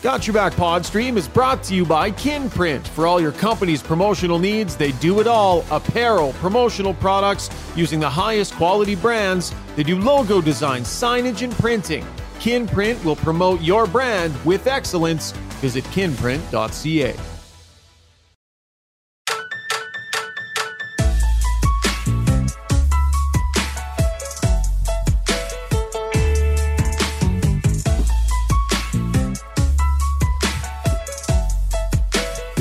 Got Your Back Podstream is brought to you by Kinprint. For all your company's promotional needs, they do it all apparel, promotional products using the highest quality brands. They do logo design, signage, and printing. Kinprint will promote your brand with excellence. Visit kinprint.ca.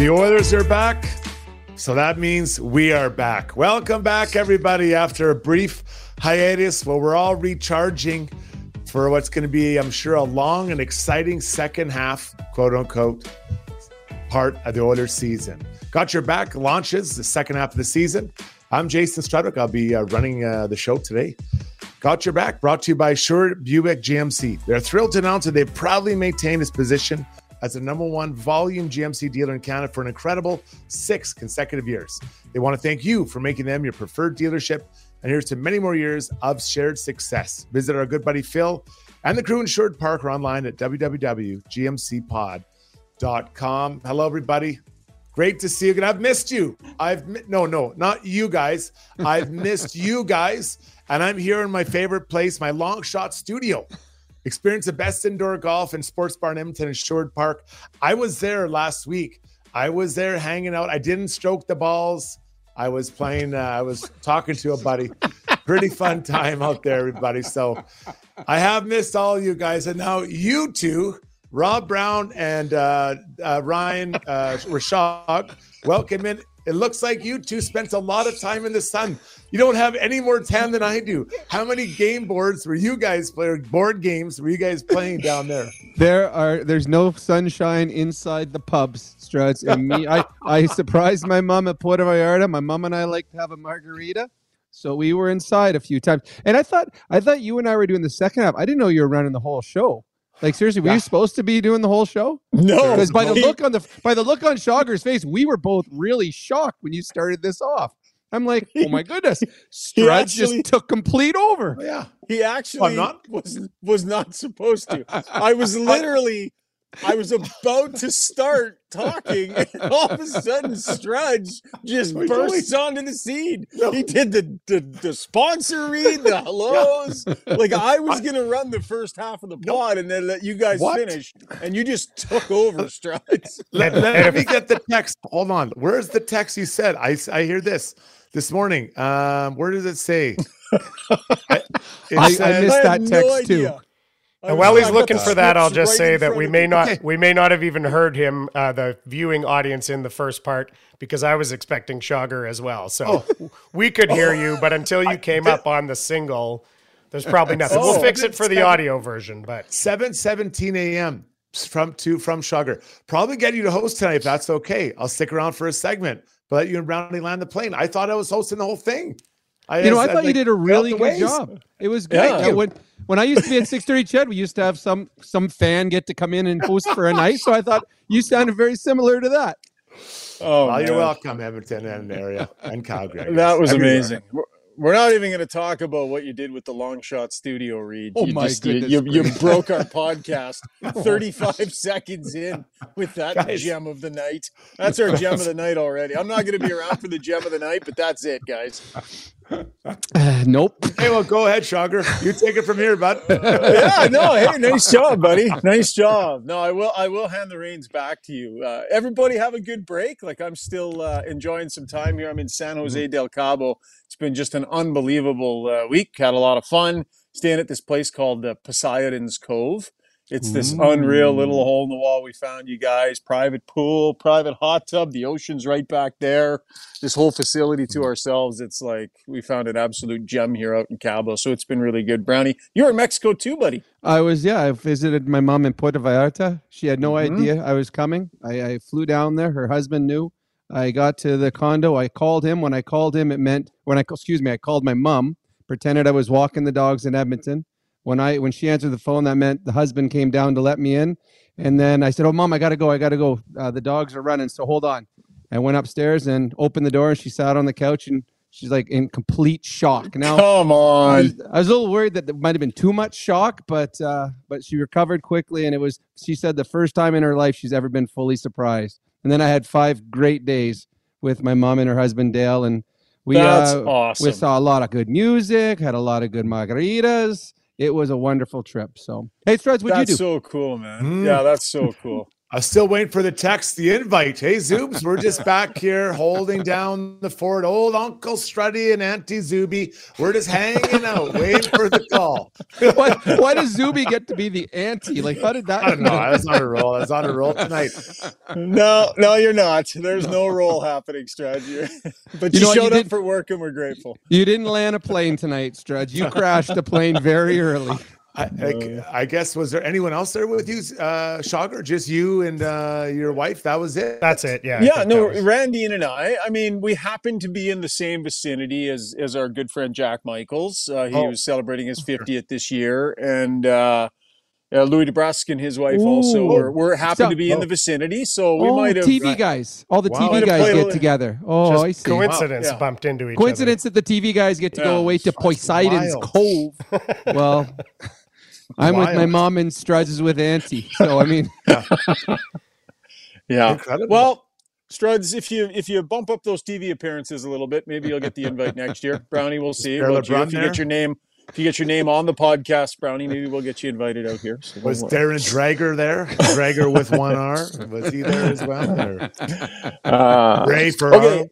The Oilers are back. So that means we are back. Welcome back, everybody, after a brief hiatus where we're all recharging for what's going to be, I'm sure, a long and exciting second half, quote unquote, part of the Oilers season. Got Your Back launches the second half of the season. I'm Jason Strudwick. I'll be uh, running uh, the show today. Got Your Back brought to you by Sure Buick GMC. They're thrilled to announce that they've proudly maintained its position as the number one volume GMC dealer in Canada for an incredible six consecutive years. They want to thank you for making them your preferred dealership. And here's to many more years of shared success. Visit our good buddy Phil and the crew in Sherwood Park or online at www.gmcpod.com. Hello, everybody. Great to see you again. I've missed you. I've no, no, not you guys. I've missed you guys, and I'm here in my favorite place, my long shot studio. Experience the best indoor golf and sports bar in Edmonton and Sherwood Park. I was there last week. I was there hanging out. I didn't stroke the balls. I was playing. Uh, I was talking to a buddy. Pretty fun time out there, everybody. So I have missed all you guys, and now you two, Rob Brown and uh, uh, Ryan uh, welcome in. It looks like you two spent a lot of time in the sun. You don't have any more tan than I do. How many game boards were you guys playing? Board games were you guys playing down there? There are there's no sunshine inside the pubs, Struts. And me, I, I surprised my mom at Puerto Vallarta. My mom and I like to have a margarita. So we were inside a few times. And I thought I thought you and I were doing the second half. I didn't know you were running the whole show. Like seriously, were Yeah. you supposed to be doing the whole show? No, Because by the look on the by the look on Shogger's face, we were both really shocked when you started this off. I'm like, oh my goodness, Struts actually- just took complete over. Yeah. he actually not? was was not supposed to. I was literally, I was about to start talking, and all of a sudden, Strudge just What are you bursts onto the scene. He did the the, the sponsor read, the hellos. Like I was gonna run the first half of the pod and then let you guys What? finish, and you just took over, Strudge. Let, let me get the text. Hold on. Where's the text you said? I, I hear this this morning. Um, where does it say? I, it I- I missed that text, no too. Idea. I And while he's looking for that, I'll just right say that we may not Okay. we may not have even heard him, uh, the viewing audience in the first part, because I was expecting Shogger as well. So we could hear you, but until you came up on the single, there's probably nothing. We'll Oh. fix it for the audio version, but seven seventeen a.m. from to from Sugar. Probably get you to host tonight if that's okay. I'll stick around for a segment, but let you and Brownie land the plane. I thought I was hosting the whole thing. I, You know, I said, thought you did a really the good ways. job. It was great. Yeah. When when I used to be at 630 Ched, we used to have some some fan get to come in and host for a night. So I thought you sounded very similar to that. Oh, Well, you're welcome, Edmonton and area and Calgary. That was Everywhere. amazing. We're- We're not even going to talk about what you did with the long shot studio read. Oh you my just, you- goodness You, you, gracious. broke our podcast 35 seconds in with that Guys. gem of the night. That's our gem of the night already. I'm not going to be around for the gem of the night, but that's it, guys. Uh, nope. Hey, well, go ahead, Sugar. You take it from here, bud. yeah, no, hey, nice job, buddy. Nice job. No, I will. I will hand the reins back to you. Uh, everybody, have a good break. Like I'm still uh, enjoying some time here. I'm in San Jose del Cabo. It's been just an unbelievable uh, week. Had a lot of fun staying at this place called uh, Poseidon's Cove. It's this unreal little hole in the wall we found, you guys. Private pool, private hot tub. The ocean's right back there. This whole facility to ourselves. It's like we found an absolute gem here out in Cabo. So it's been really good. Brownie, you're in Mexico too, buddy. I was yeah. I visited my mom in Puerto Vallarta. She had no Mhm. idea I was coming. I, I flew down there. Her husband knew. I got to the condo. I called him. When I called him, it meant when I excuse me. I called my mom. Pretended I was walking the dogs in Edmonton. When I when she answered the phone, that meant the husband came down to let me in. And then I said, "Oh, mom, I gotta go. I gotta go. Uh, the dogs are running. So hold on." I went upstairs and opened the door, and she sat on the couch and She's like in complete shock. Now, Come I on. was, I was a little worried that there might have been too much shock, but uh, but she recovered quickly, and it was. She said the first time in her life she's ever been fully surprised. And then I had five great days with my mom and her husband Dale, and we uh, awesome. we saw a lot of good music, had a lot of good margaritas. It was a wonderful trip. So, hey, Struds, what'd That's you do? so cool, man. Mm. Yeah, that's so cool. I'm still waiting for the text, the invite. Hey, Zoobs, we're just back here holding down the fort. Old Uncle Struddy and Auntie Zuby. We're just hanging out, waiting for the call. why, why does Zuby get to be the auntie? Like, how did that? I don't know. I was on a roll. I was on a roll tonight. No, no, you're not. There's no role happening, Strud. You're- But You you, know what, you showed up for work, and we're grateful. You didn't land a plane tonight, Strudge. You crashed a plane very early. I, I, I guess was there anyone else there with you, uh, Shocker? Just you and uh, your wife? That was it. That's it. Yeah. Yeah, no, was- Randy and I. I mean, we happened to be in the same vicinity as as our good friend Jack Michaels. Uh, he Oh. was celebrating his 50th this year, and uh, uh, Louis DeBrusk and his wife also were, were happened So- to be in Oh. the vicinity. So we oh, might have. TV guys. All the Wow. TV guys get li- together. Oh, just I see. coincidence Yeah. bumped into each other. Coincidence that the TV guys get to go away to Poseidon's wild. Cove. Well, I'm with my mom and Strudge is with Auntie. So I mean, Yeah. Incredible. Well, Struds, if you if you bump up those TV appearances a little bit, maybe you'll get the invite next year. Brownie, we'll see. there about you. If you there? get your name, if you get your name on the podcast, Brownie, maybe we'll get you invited out here. So was we'll- Darren Dreger there? Dreger with one R. Was he there as well? Or Uh, Ray Ferraro? okay.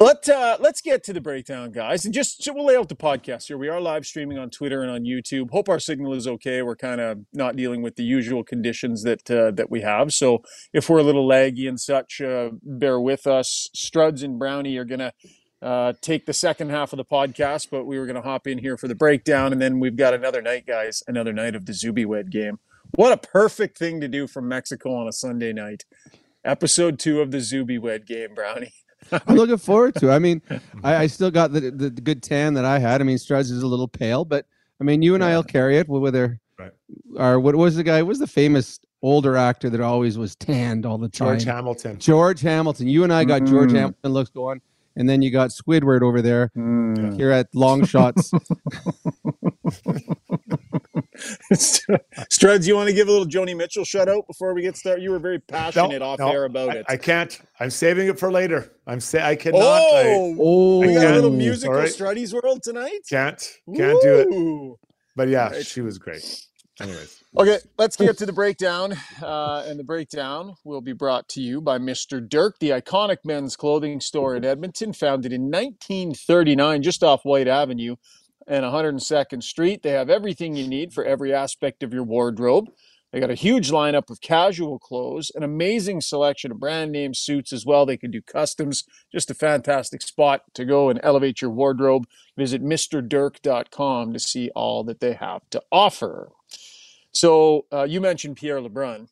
Let uh, let's get to the breakdown, guys, and just so we'll lay out the podcast here. We are live streaming on Twitter and on YouTube. Hope our signal is okay. We're kind of not dealing with the usual conditions that uh, that we have. So if we're a little laggy and such, uh, bear with us. Struds and Brownie are gonna uh, take the second half of the podcast, but we were gonna hop in here for the breakdown, and then we've got another night, guys, another night of the Zuby Wed game. What a perfect thing to do from Mexico on a Sunday night. Episode two of the Zuby Wed game, Brownie. I'm looking forward to. it. I mean, I, I still got the, the the good tan that I had. I mean, Strudge is a little pale, but I mean, you and I'll carry it. Whether Right. or what was the guy? What was the famous older actor that always was tanned all the time? George Hamilton. George Hamilton. You and I got George Mm. Hamilton looks going, and then you got Squidward over there here at Long Shots. Struds, you want to give a little Joni Mitchell shout out before we get started? You were very passionate off no, air about I, it. I can't. I'm saving it for later. I'm say I cannot. I oh, oh, we got a little musical All right. Struddy's world tonight. can't. Can't do it. But yeah, Right. she was great. Anyways, Okay, let's get to the breakdown. Uh, and the breakdown will be brought to you by Mr. Dirk, the iconic men's clothing store in Edmonton, founded in 1939, just off Whyte Avenue and 102nd Street. They have everything you need for every aspect of your wardrobe. They got a huge lineup of casual clothes, an amazing selection of brand name suits as well. They can do customs, just a fantastic spot to go and elevate your wardrobe. Visit MrDirk.com to see all that they have to offer. So uh, you mentioned Pierre LeBrun.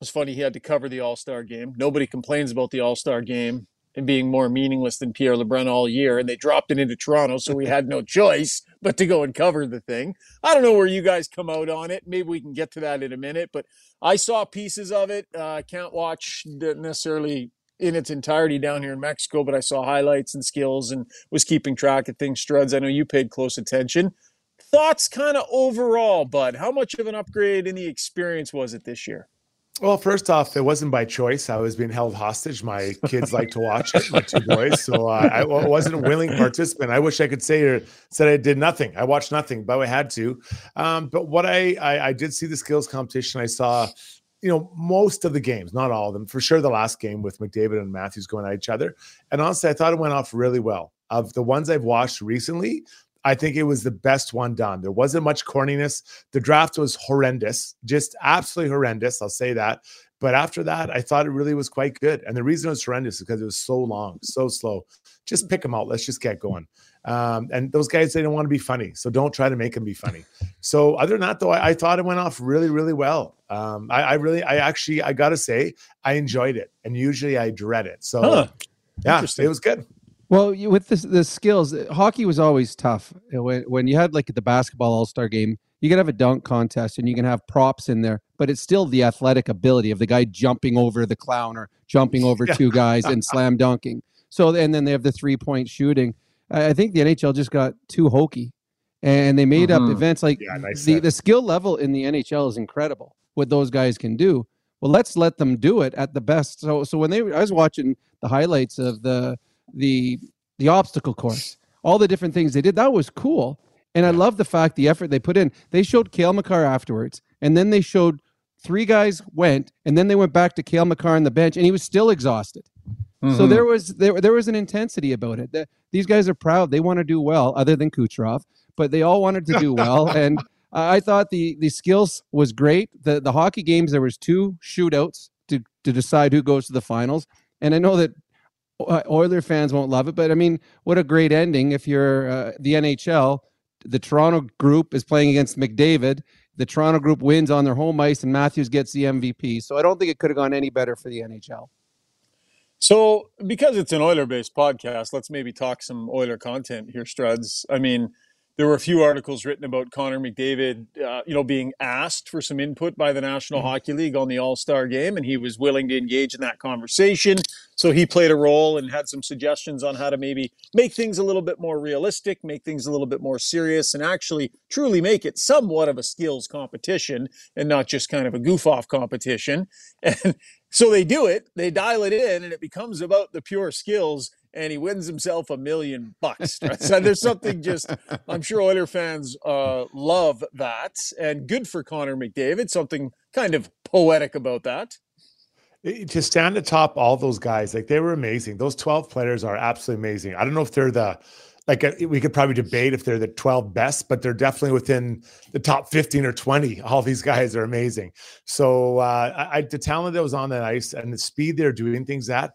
It's funny he had to cover the All Star game. Nobody complains about the All Star game and being more meaningless than Pierre LeBrun all year, and they dropped it into Toronto, so we had no choice but to go and cover the thing. I don't know where you guys come out on it. Maybe we can get to that in a minute, but I saw pieces of it. Uh, I can't watch necessarily in its entirety down here in Mexico, but I saw highlights and skills and was keeping track of things. Struds, I know you paid close attention thoughts kind of overall, bud? How much of an upgrade in the experience was it this year? Well, first off, it wasn't by choice. I was being held hostage. My kids like to watch it, my two boys. So uh, I wasn't a willing participant. I wish I could say or said I did nothing. I watched nothing, but I had to. Um, but what I, I I did see the skills competition. I saw you know, most of the games, not all of them, for sure the last game with McDavid and Matthews going at each other. And honestly, I thought it went off really well. Of the ones I've watched recently, I think it was the best one done. There wasn't much corniness. The draft was horrendous, just absolutely horrendous. I'll say that. But after that, I thought it really was quite good. And the reason it was horrendous is because it was so long, so slow. Just pick them out. Let's just get going. Um, and those guys, they don't want to be funny. So don't try to make them be funny. So other than that, though, I, I thought it went off really, really well. Um, I, I really, I actually, I got to say, I enjoyed it. And usually I dread it. So Huh. yeah, it was good. Well, you- with this, the skills, uh, hockey was always tough. Uh, When when you had like the basketball All Star game, you can have a dunk contest and you can have props in there, but it's still the athletic ability of the guy jumping over the clown or jumping over Yeah. two guys and slam dunking. So and then they have the three point shooting. I think the NHL just got too hokey, and they made Mhm. up events like Yeah, nice the set. the skill level in the NHL is incredible. What those guys can do. Well, let's let them do it at the best. So so when they I was watching the highlights of the the the obstacle course, all the different things they did, that was cool. And I love the fact the effort they put in. They showed Cale Makar afterwards, and then they showed three guys went, and then they went back to Cale Makar on the bench, and he was still exhausted. So Mhm. there was there there was an intensity about it. The- these guys are proud. They want to do well, other than Kucherov, but they all wanted to do well. and I I thought the the skills was great. The the hockey games there was two shootouts to to decide who goes to the finals. And I know that Oiler fans won't love it, but I mean, what a great ending if you're uh, the NHL. The Toronto group is playing against McDavid. The Toronto group wins on their home ice, and Matthews gets the MVP. So I don't think it could have gone any better for the NHL. So, because it's an Oiler based podcast, let's maybe talk some Oiler content here, Struds. I mean, there were a few articles written about Connor McDavid, uh, you know, being asked for some input by the National Hockey League on the All Star game, and he was willing to engage in that conversation. So he played a role and had some suggestions on how to maybe make things a little bit more realistic, make things a little bit more serious, and actually truly make it somewhat of a skills competition and not just kind of a goof off competition. And so they do it, they dial it in, and it becomes about the pure skills. And he wins himself a million bucks. Right? So there's something just, I'm sure Oiler fans uh, love that, and good for Connor McDavid. Something kind of poetic about that. To stand atop all those guys, like they were amazing. Those 12 players are absolutely amazing. I don't know if they're the like uh, we could probably debate if they're the 12 best, but they're definitely within the top 15 or 20. All these guys are amazing. So uh, I- the talent that was on that ice and the speed they're doing things at,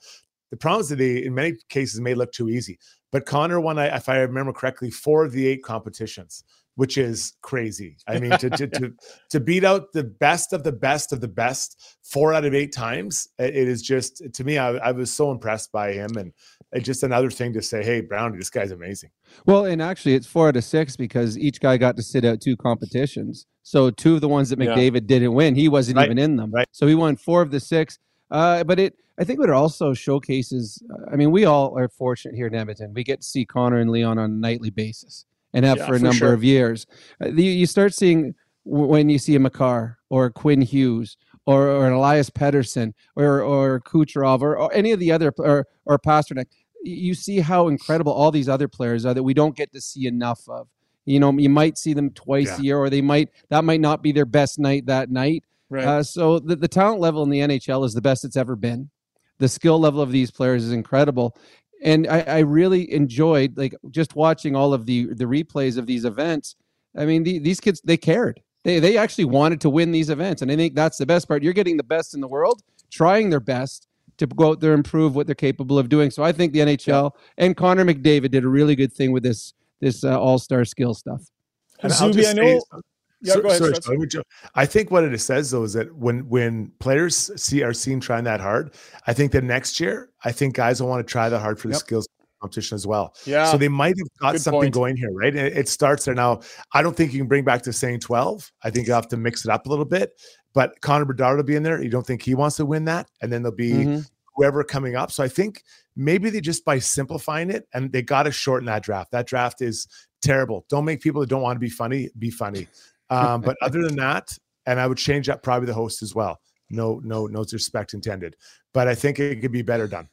the problems is that they in many cases may look too easy. But Connor won, I- if I remember correctly, four of the eight competitions, which is crazy. I mean, to to to, to beat out the best of the best of the best four out of eight times, it is just to me. I, I was so impressed by him, and it's just another thing to say, "Hey, Brownie, this guy's amazing." Well, and actually, it's four out of six because each guy got to sit out two competitions. So two of the ones that Yeah. McDavid didn't win, he wasn't Right, even in them. right. So he won four of the six. Uh, but it, I think, what it also showcases. I mean, we all are fortunate here in Edmonton. We get to see Connor and Leon on a nightly basis, and have Yeah, for a for number sure. of years. Uh, you, you start seeing when you see a Makar or a Quinn Hughes or, or an Elias Pettersson or or Kucherov or, or any of the other or or Pastrnak you see how incredible all these other players are that we don't get to see enough of. You know, you might see them twice Yeah. a year, or they might that might not be their best night that night. Right. Uh, so the, the talent level in the NHL is the best it's ever been. The skill level of these players is incredible, and I, I really enjoyed like just watching all of the the replays of these events. I mean, the, these kids they cared. They they actually wanted to win these events, and I think that's the best part. You're getting the best in the world, trying their best to go out there and prove what they're capable of doing. So I think the NHL and Connor McDavid did a really good thing with this this uh, All Star skill stuff. And I'll Zuby, just I say- know. Yeah, So- ahead. sorry, sorry, I think what it says though is that when when players see are seen trying that hard, I think that next year, I think guys will want to try that hard for the Yep. skills competition as well. Yeah. So they might have got Good something point. going here, right? It, it starts there now. I don't think you can bring back the same 12. I think you have to mix it up a little bit. But Connor Bedard will be in there. You don't think he wants to win that? And then there'll be Mhm. whoever coming up. So I think maybe they just by simplifying it and they got to shorten that draft. That draft is terrible. Don't make people that don't want to be funny be funny. Um, but other than that, and I would change up probably the host as well. No, no, no disrespect intended. But I think it could be better done.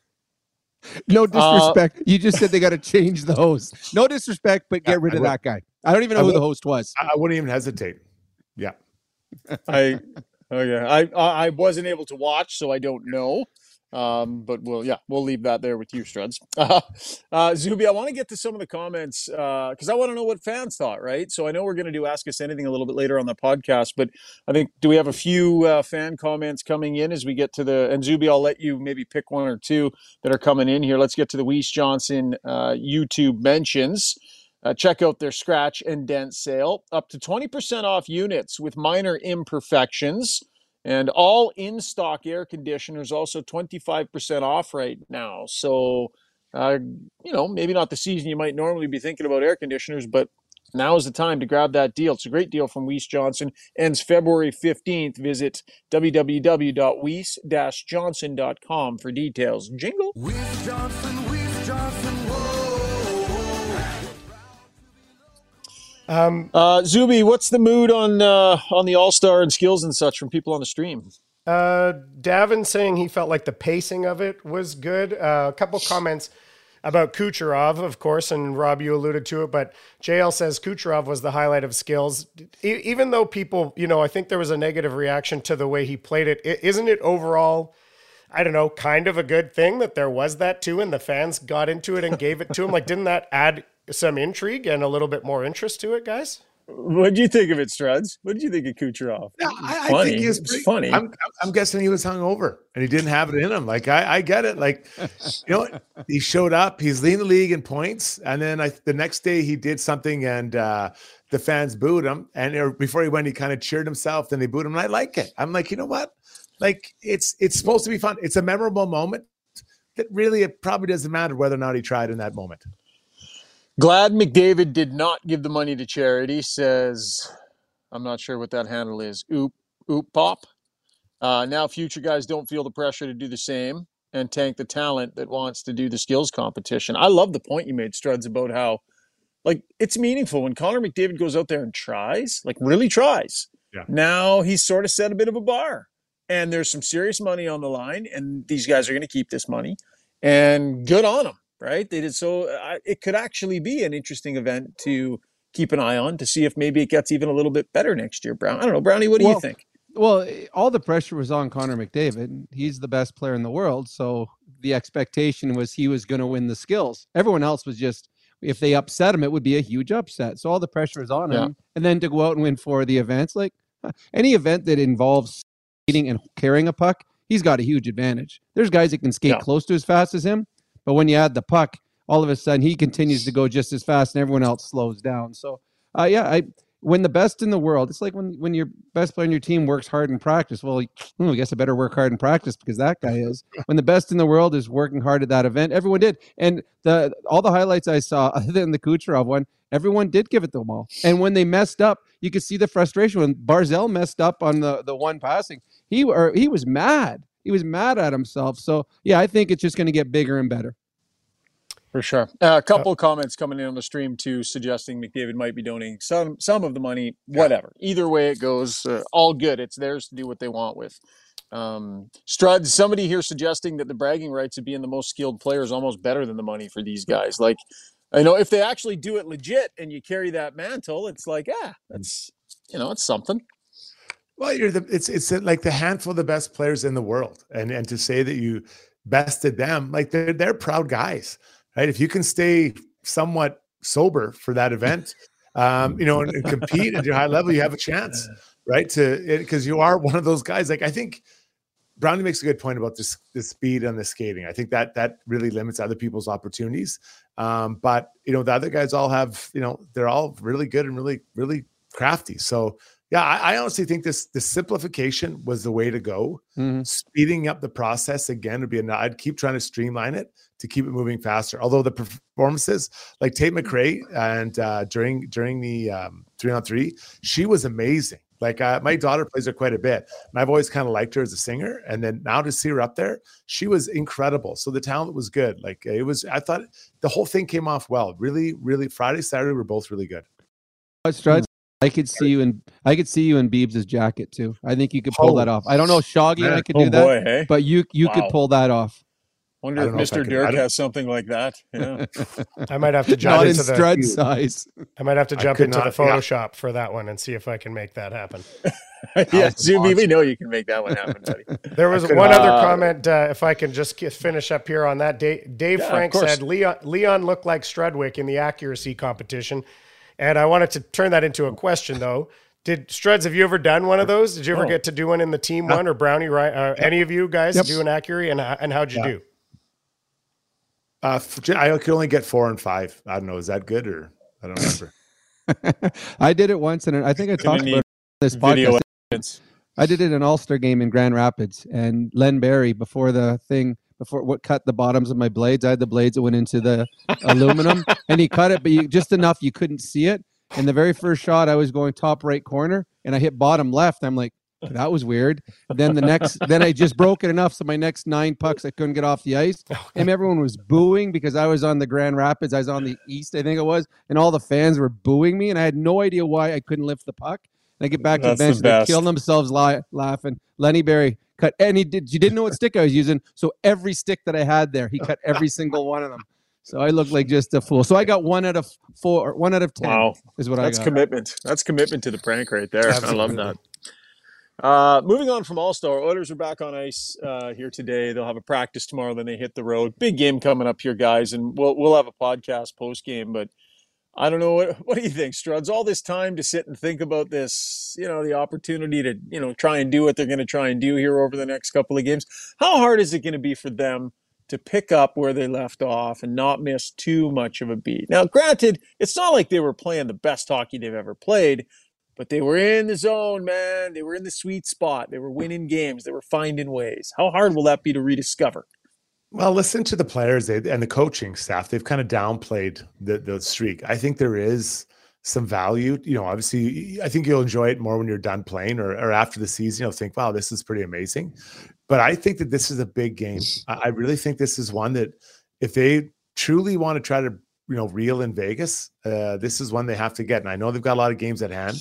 No disrespect. you just said they got to change the host. No disrespect, but Yeah, get rid I of would- that guy. I don't even I know who the host was. I, I wouldn't even hesitate. Yeah. I okay. I I I wasn't able to watch, so I don't know. Um, but we'll yeah, we'll leave that there with you, Struds. Uh, uh, Zuby, I want to get to some of the comments because I want to know what fans thought. Right. So I know we're going to do Ask Us Anything a little bit later on the podcast, but I think do we have a few uh, fan comments coming in as we get to the and Zuby? I'll let you maybe pick one or two that are coming in here. Let's get to the Weiss Johnson uh, YouTube mentions. Uh, check out their scratch and dent sale, up to 20% off units with minor imperfections. And all in stock air conditioners also 25% off right now. So, uh, you know, maybe not the season you might normally be thinking about air conditioners, but now is the time to grab that deal. It's a great deal from Weiss Johnson. Ends February 15th. Visit www.weiss-johnson.com for details. Jingle. With Johnson, with Johnson, whoa. Um, Uh, Zuby, what's the mood on uh, on the All Star and skills and such from people on the stream? Uh, Davin saying he felt like the pacing of it was good. Uh, a couple comments about Kucherov, of course, and Rob, you alluded to it, but JL says Kucherov was the highlight of skills. E- even though people, you know, I think there was a negative reaction to the way he played it. I- Isn't it overall, I don't know, kind of a good thing that there was that too, and the fans got into it and gave it to him? Like, didn't that add some intrigue and a little bit more interest to it, guys? What do you think of it, Struds? What did you think of Kucherov? Yeah, It was I, I funny. think he was pretty- funny. I'm, I'm guessing he was hungover and he didn't have it in him. Like I, I get it. Like you know, he showed up. He's leading the league in points, and then I, the next day he did something, and uh, the fans booed him. And before he went, he kind of cheered himself. Then they booed him, and I like it. I'm like, you know what? Like it's it's supposed to be fun. It's a memorable moment. That really, it probably doesn't matter whether or not he tried in that moment. Glad McDavid did not give the money to charity. Says, I'm not sure what that handle is. Oop, oop, pop. Uh, now, future guys don't feel the pressure to do the same and tank the talent that wants to do the skills competition. I love the point you made, Struds, about how like it's meaningful when Connor McDavid goes out there and tries, like really tries. Yeah. Now he's sort of set a bit of a bar, and there's some serious money on the line, and these guys are going to keep this money, and good on them, right? They did so. I it could actually be an interesting event to keep an eye on to see if maybe it gets even a little bit better next year. Brown, I don't know, Brownie. What do you think? Well, eh, all the pressure was on Connor McDavid. He's the best player in the world, so the expectation was he was going to win the skills. Everyone else was just if they upset him, it would be a huge upset. So all the pressure was on Yeah. him, and then to go out and win four of the events, like any event that involves skating and carrying a puck, he's got a huge advantage. There's guys that can skate Yeah. close to as fast as him, but when you add the puck, all of a sudden he continues to go just as fast, and everyone else slows down. So, uh, yeah, I when the best in the world, it's like when when your best player in your team works hard in practice. Well, hmm, I guess I better work hard in practice because that guy is. When the best in the world is working hard at that event, everyone did. And the all the highlights I saw, other than the Kucherov one, everyone did give it the them all. And when they messed up, you could see the frustration when Barzal messed up on the the one passing. He or he was mad. He was mad at himself. So yeah, I think it's just going to get bigger and better. For sure. Uh, a couple of comments coming in on the stream too, suggesting McDavid might be donating some some of the money. Whatever. Either way it goes, uh, all good. It's theirs to do what they want with. Um, Strud, somebody here suggesting that the bragging rights of being the most skilled player is almost better than the money for these guys. Like, I know if they actually do it legit and you carry that mantle, it's like, ah, that's you know, it's something. Well, you're the it's it's like the handful of the best players in the world, and and to say that you bested them, like they're they're proud guys, right? If you can stay somewhat sober for that event, um, you know, and, and compete at your high level, you have a chance, right? To because you are one of those guys. Like I think Brownie makes a good point about this the speed and the skating. I think that that really limits other people's opportunities. Um, but you know, the other guys all have, you know, they're all really good and really, really crafty. So yeah, I, I honestly think this the simplification was the way to go. Mhm. Speeding up the process again would be a I'd keep trying to streamline it to keep it moving faster. Although the performances, like Tate McRae, and uh, during during the um, three on three, she was amazing. Like uh, my daughter plays her quite a bit, and I've always kind of liked her as a singer. And then now to see her up there, she was incredible. So the talent was good. Like it was, I thought the whole thing came off well. Really, really. Friday, Saturday were both really good. But I could see you in I could see you in Beebs' jacket too. I think you could pull Oh. that off. I don't know if Shoggy and I could oh do that, hey. but you you Wow. could pull that off. Wonder I if don't if I Mr. could- Dirk don't- has something like that. Yeah. I might have to jump Not in into the Strud size. I might have to jump could into the not- yeah. Photoshop for that one and see if I can make that happen. yeah, Zuby, we know you can make that one happen, buddy. There was could- one other Uh, comment, uh, if I can just finish up here on that. Dave, Dave Yeah, Frank said Leon, Leon looked like Strudwick in the accuracy competition. And I wanted to turn that into a question, though. Did Struds, have you ever done one of those? Did you ever No. get to do one in the team one or Brownie, right? Uh, Any of you guys Yep. do an accuracy and, uh, and how'd you Yeah. do? Uh, f- I could only get four and five. I don't know. Is that good or I don't remember. I did it once, and I think I talked about this podcast. evidence. I did it in an All Star game in Grand Rapids, and Len Barry before the thing before what cut the bottoms of my blades. I had the blades that went into the aluminum, and he cut it, but you, just enough you couldn't see it. And the very first shot, I was going top right corner, and I hit bottom left. I'm like, that was weird. Then the next, then I just broke it enough. So my next nine pucks, I couldn't get off the ice. And everyone was booing because I was on the Grand Rapids. I was on the east, I think it was. And all the fans were booing me. And I had no idea why I couldn't lift the puck. And I get back to That's the the bench and they kill themselves li- laughing. Lenny Berry cut, and he did, you didn't know what stick I was using. So every stick that I had there, he cut every single one of them. So I looked like just a fool. So I got one out of four, one out of 10 Wow. is what That's I got. That's commitment. That's commitment to the prank right there. I love that. Uh, moving on from All Star, Oilers are back on ice uh, here today. They'll have a practice tomorrow, then they hit the road. Big game coming up here, guys, and we'll we'll have a podcast post game. But I don't know what what do you think, Struds? All this time to sit and think about this, you know, the opportunity to you know try and do what they're going to try and do here over the next couple of games. How hard is it going to be for them to pick up where they left off and not miss too much of a beat? Now, granted, it's not like they were playing the best hockey they've ever played, but they were in the zone, man. They were in the sweet spot. They were winning games. They were finding ways. How hard will that be to rediscover? Well, listen to the players and the coaching staff. They've kind of downplayed the, the streak. I think there is some value. You know, obviously, I think you'll enjoy it more when you're done playing or, or after the season. You'll think, wow, this is pretty amazing. But I think that this is a big game. I, really think this is one that if they truly want to try to, you know, reel in Vegas, uh, this is one they have to get. And I know they've got a lot of games at hand,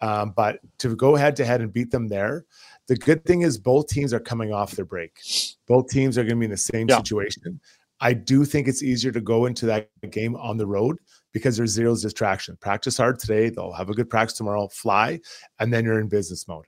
um, but to go head to head and beat them there, the good thing is both teams are coming off their break. Both teams are going to be in the same Yeah. situation. I do think it's easier to go into that game on the road because there's zero distraction. Practice hard today. They'll have a good practice tomorrow. Fly, and then you're in business mode.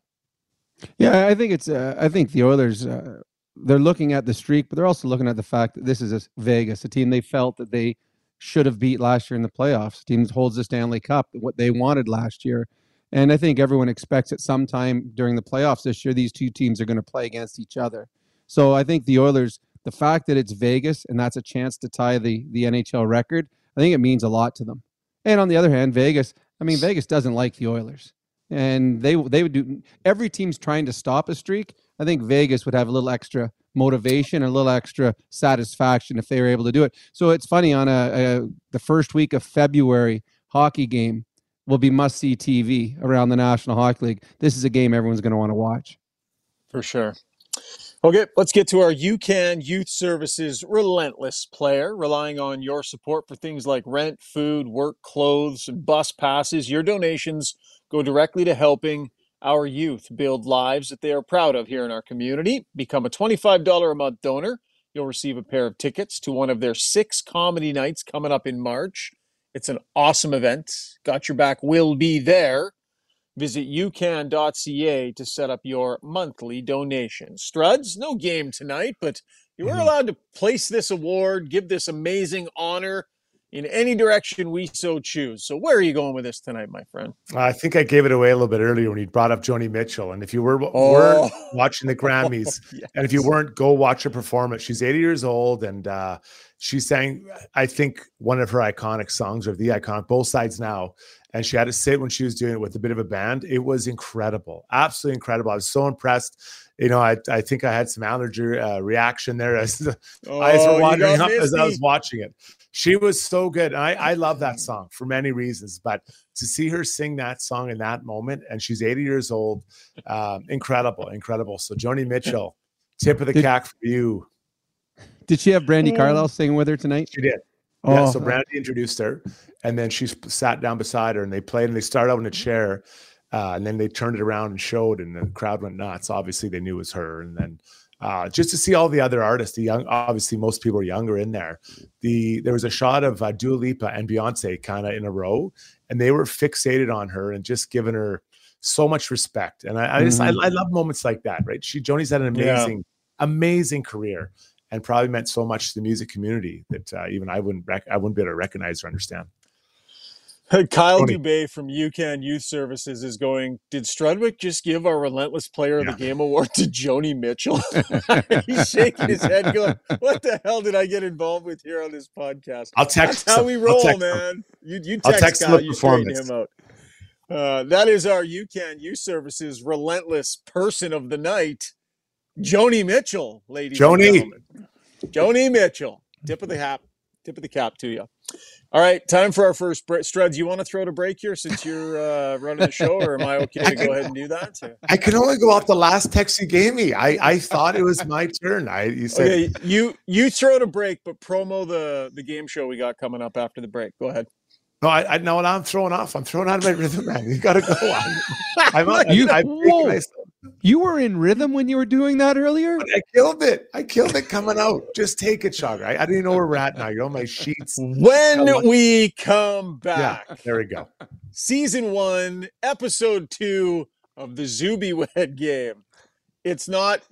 Yeah, I think it's. Uh, I think the Oilers. Uh, they're looking at the streak, but they're also looking at the fact that this is a Vegas, a team they felt that they should have beat last year in the playoffs. Team holds the Stanley Cup, what they wanted last year, and I think everyone expects at some time during the playoffs this year these two teams are going to play against each other. So I think the Oilers, the fact that it's Vegas and that's a chance to tie the the NHL record, I think it means a lot to them. And on the other hand, Vegas, I mean, Vegas doesn't like the Oilers and they they would do every team's trying to stop a streak i think vegas would have a little extra motivation a little extra satisfaction if they were able to do it so it's funny on a, a the first week of february hockey game will be must see tv around the national hockey league this is a game everyone's going to want to watch For sure. Okay, let's get to our UCAN Youth Services Relentless Player, relying on your support for things like rent, food, work clothes, and bus passes. Your donations go directly to helping our youth build lives that they are proud of here in our community. Become a $25 a month donor. You'll receive a pair of tickets to one of their six comedy nights coming up in March. It's an awesome event. Got Your Back will be there. Visit ucan.ca to set up your monthly donation. Struds, no game tonight, but you were Mhm. allowed to place this award, give this amazing honor in any direction we so choose. So where are you going with this tonight, my friend? I think I gave it away a little bit earlier when you brought up Joni Mitchell. And if you were, Oh. watching the Grammys, Yes. and if you weren't, go watch her performance. She's 80 years old, and uh, she sang, I think, one of her iconic songs, or the iconic, both sides now. And she had to sit when she was doing it with a bit of a band. It was incredible, absolutely incredible. I was so impressed. You know, I, I think I had some allergy uh, reaction there as the eyes Oh, were watering up as I was watching it. She was so good. And I, I love that song for many reasons, but to see her sing that song in that moment, and she's 80 years old, um, incredible, incredible. So Joni Mitchell, tip of the Did- cap for you. Did she have Brandi Mm. Carlile singing with her tonight She did. Yeah, Oh, so Brandi introduced her, and then she sat down beside her, and they played, and they started out in a chair, uh, and then they turned it around and showed, and the crowd went nuts. Obviously, they knew it was her, and then uh, just to see all the other artists, the young, obviously most people are younger in there. The there was a shot of uh, Dua Lipa and Beyonce kind of in a row, and they were fixated on her and just giving her so much respect. And I, I just I, I love moments like that, right? She Joni's had an Yeah. amazing, amazing career and probably meant so much to the music community that uh, even I wouldn't rec- I wouldn't be able to recognize or understand. Kyle Tony. Dubé from UCAN Youth Services is going, Did Strudwick just give our Relentless Player of Yeah. the Game award to Joni Mitchell? He's shaking his head, going, What the hell did I get involved with here on this podcast? I'll text. That's how we roll, text him. man. You, you I'll text, text him Kyle, you straighten him out. Uh, that is our UCAN Youth Services Relentless Person of the Night, Joni Mitchell, ladies Joni. and gentlemen. Joni Mitchell. Tip of the hat. Tip of the cap to you. All right, time for our first break. Struds, you want to throw to break here since you're uh, running the show, or am I okay to go ahead and do that? I can only go off the last text you gave me. I, I thought it was my turn. I you said Okay, you you throw to break, but promo the the game show we got coming up after the break. Go ahead. no. I, I know what I'm throwing off. I'm throwing out of my rhythm, man. You got to go. I'm, I'm on, You- I, I, Whoa. I, You were in rhythm when you were doing that earlier. I killed it. I killed it coming out. Just take it, Shogger. I, I didn't know where we're at now. You're on my sheets. When Come we come Yeah, back, there we go. season one, episode two of the Zuby Wed game. It's not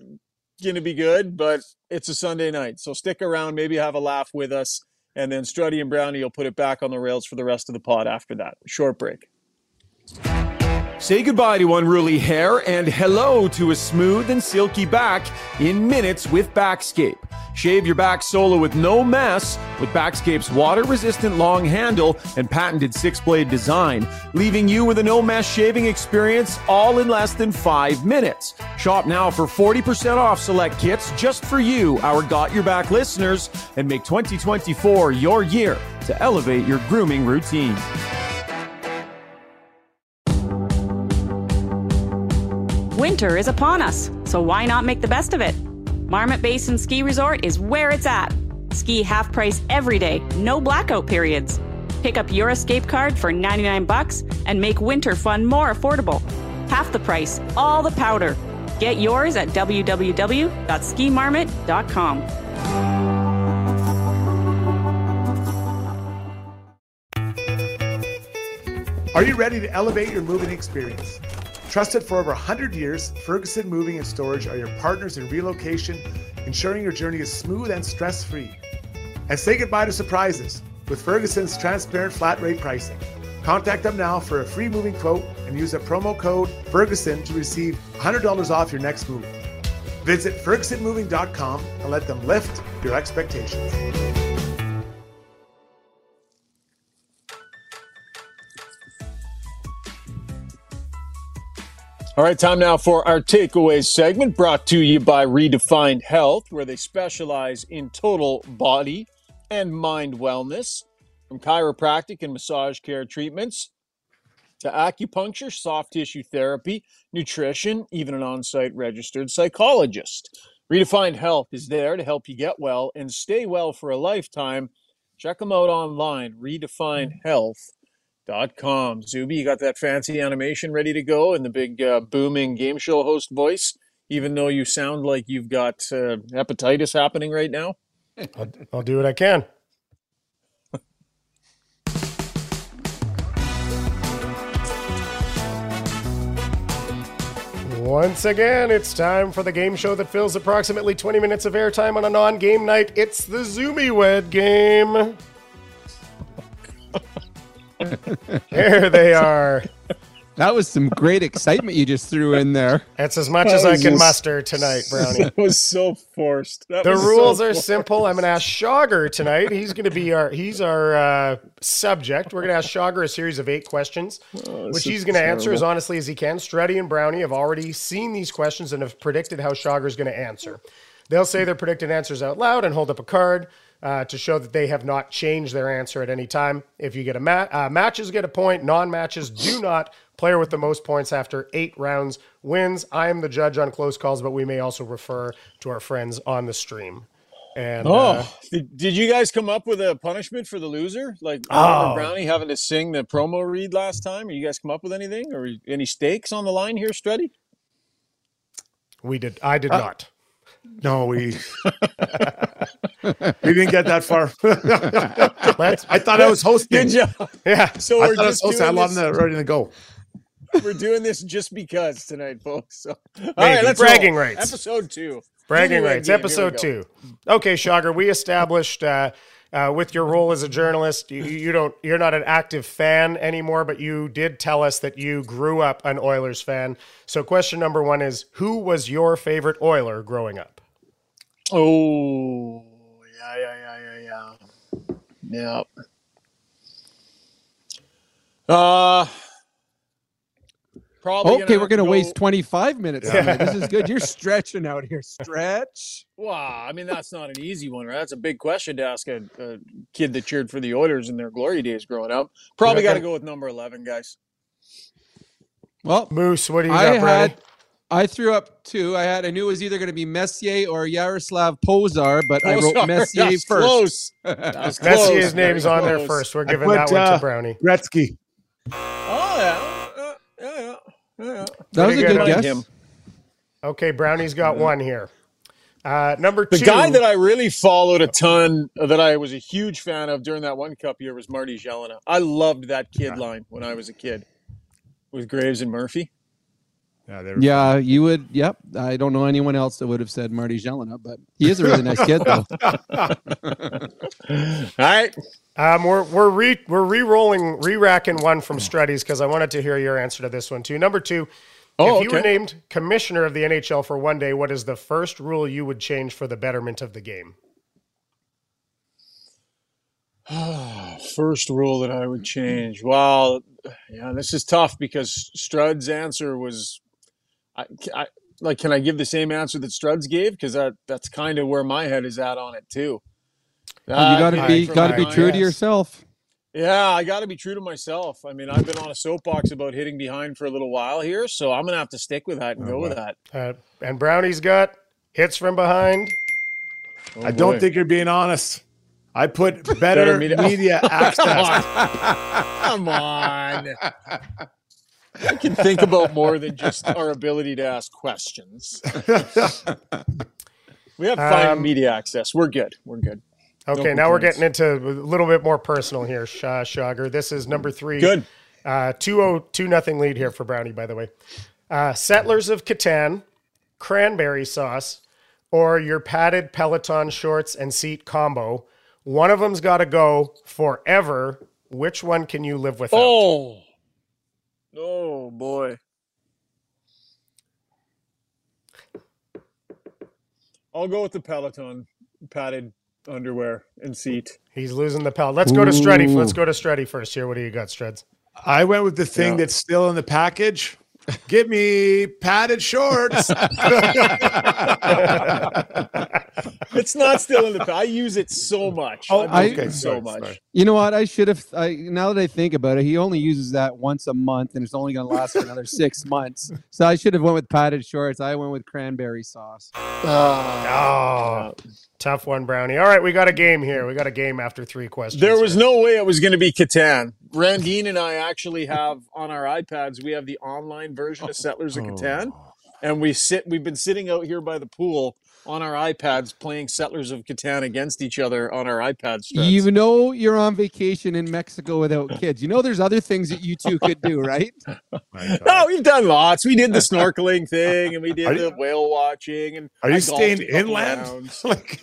going to be good, but it's a Sunday night. So stick around, maybe have a laugh with us. And then Struddy and Brownie will put it back on the rails for the rest of the pod after that. Short break. Say goodbye to unruly hair and hello to a smooth and silky back in minutes with Backscape. Shave your back solo with no mess with Backscape's water resistant long handle and patented six blade design, leaving you with a no mess shaving experience all in less than five minutes. Shop now for 40% off select kits just for you, our Got Your Back listeners, and make 2024 your year to elevate your grooming routine. Winter is upon us, so why not make the best of it? Marmot Basin Ski Resort is where it's at. Ski half price every day, no blackout periods. Pick up your escape card for 99 bucks and make winter fun more affordable. Half the price, all the powder. Get yours at www.skimarmot.com. Are you ready to elevate your moving experience? Trusted for over 100 years, Ferguson Moving and Storage are your partners in relocation, ensuring your journey is smooth and stress free. And say goodbye to surprises with Ferguson's transparent flat rate pricing. Contact them now for a free moving quote and use a promo code Ferguson to receive $100 off your next move. Visit FergusonMoving.com and let them lift your expectations. All right, time now for our takeaways segment brought to you by Redefined Health, where they specialize in total body and mind wellness, from chiropractic and massage care treatments to acupuncture, soft tissue therapy, nutrition, even an on site registered psychologist. Redefined Health is there to help you get well and stay well for a lifetime. Check them out online, redefinedhealth.com. Zuby, you got that fancy animation ready to go and the big uh, booming game show host voice, even though you sound like you've got uh, hepatitis happening right now? I'll, I'll do what I can. Once again, it's time for the game show that fills approximately 20 minutes of airtime on a non game night. It's the Zuby Wed game. There they are. That was some great excitement you just threw in there. That's as much That as I can just- muster tonight, Brownie. That was so forced. That The was so rules are forced. simple. I'm going to ask Shogger tonight. He's going to be our he's our uh, subject. We're going to ask Shogger a series of eight questions, which he's going to answer as honestly as he can. Strutty and Brownie have already seen these questions and have predicted how Shogger is going to answer. They'll say their predicted answers out loud and hold up a card uh, to show that they have not changed their answer at any time. If you get a ma- uh, matches, get a point. Non-matches do not. Player with the most points after eight rounds wins. I am the judge on close calls, but we may also refer to our friends on the stream. And Oh, uh, did, did you guys come up with a punishment for the loser? Like Oh. Brownie having to sing the promo read last time? Or you guys come up with anything or any stakes on the line here, Struddy? we did. I Uh, did not. No, we we didn't get that far. I thought I was hosting. Good job. yeah. So I we're thought I was just hosting. I had doing this, in ready to go. we're doing this just because tonight, folks. So, all Maybe. right, let's Bragging roll. rights. Episode two. Bragging Anyway, rights, game, episode two. Okay, Shogger, we established uh, uh, with your role as a journalist, you, you don't, you're not an active fan anymore, but you did tell us that you grew up an Oilers fan. So, question number one is: Who was your favorite Oiler growing up? Oh, yeah, yeah, yeah, yeah, yeah. Yeah. Uh, Probably Okay, have we're gonna go- waste 25 minutes. on it. This is good. You're stretching out here. Stretch. Wow, I mean that's not an easy one. Right? That's a big question to ask a, a kid that cheered for the Oilers in their glory days growing up. Probably got to go with number eleven, guys. Well, Moose, what do you I got, Brownie? had I threw up two. I had I knew it was either going to be Messier or Jaroslav Pouzar, but I wrote Messier that's first. Close. That's close. Messier's Very name's on there first. We're giving put, that one uh, to Brownie. Gretzky. Oh yeah, uh, yeah, yeah, yeah, yeah. That was a good good. guess. Him. Okay, Brownie's got one here. Uh, number The guy that I really followed a ton, uh, that I was a huge fan of during that one Cup year was Marty Gelinas. I loved that kid line when I was a kid with Graves and Murphy. Yeah, they were Yeah, you would. Yep. I don't know anyone else that would have said Marty Gelinas, but he is a really nice kid, though. All right, Um, we're we're re we're re-rolling, re-racking one from Struddy's because I wanted to hear your answer to this one too. Number two, Oh, if you were named commissioner of the NHL for one day, what is the first rule you would change for the betterment of the game? First rule that I would change. Well, yeah, this is tough because Strud's answer was, I, I like. Can I give the same answer that Struds gave? Because that that's kind of where my head is at on it too. you got to That- be got to be mine, true to yourself. Yeah, I got to be true to myself. I mean, I've been on a soapbox about hitting behind for a little while here, so I'm gonna have to stick with that and go with that. Uh, and Brownie's got hits from behind. Oh, I don't think you're being honest. I put better, Better media- media, access. Come on. I can think about more than just our ability to ask questions. We have fine Um, media access. We're good. We're good. Okay, No now we're getting into a little bit more personal here, uh, Shager. This is number three. Good. Uh, 2 2 nothing lead here for Brownie, by the way. Uh, Settlers of Catan, cranberry sauce, or your padded Peloton shorts and seat combo. One of them's got to go forever. Which one can you live without? Oh. Oh boy. I'll go with the Peloton padded underwear and seat. He's losing the pel. Let's go to Struddy. Ooh. Let's go to Struddy first here. What do you got, Struds? I went with the thing Yeah. that's still in the package. Give me padded shorts. It's not still in the. pa- I use it so oh, much. Oh, I use okay, it so sorry, much. sorry. You know what? I should have. I now that I think about it, he only uses that once a month, and it's only going to last for another six months. So I should have went with padded shorts. I went with cranberry sauce. Oh, tough one, Brownie. All right, we got a game here. We got a game after three questions. There was here. no way it was going to be Catan. Randine and I actually have on our iPads. We have the online version of oh. Settlers of Catan, oh. and we sit. We've been sitting out here by the pool on our iPads playing Settlers of Catan against each other on our iPads. You know you're on vacation in Mexico without kids. You know there's other things that you two could do, right? no, we've done lots. We did the snorkeling thing, and we did Are the you- whale watching. And Are you I golfed staying a couple inland? rounds. Like-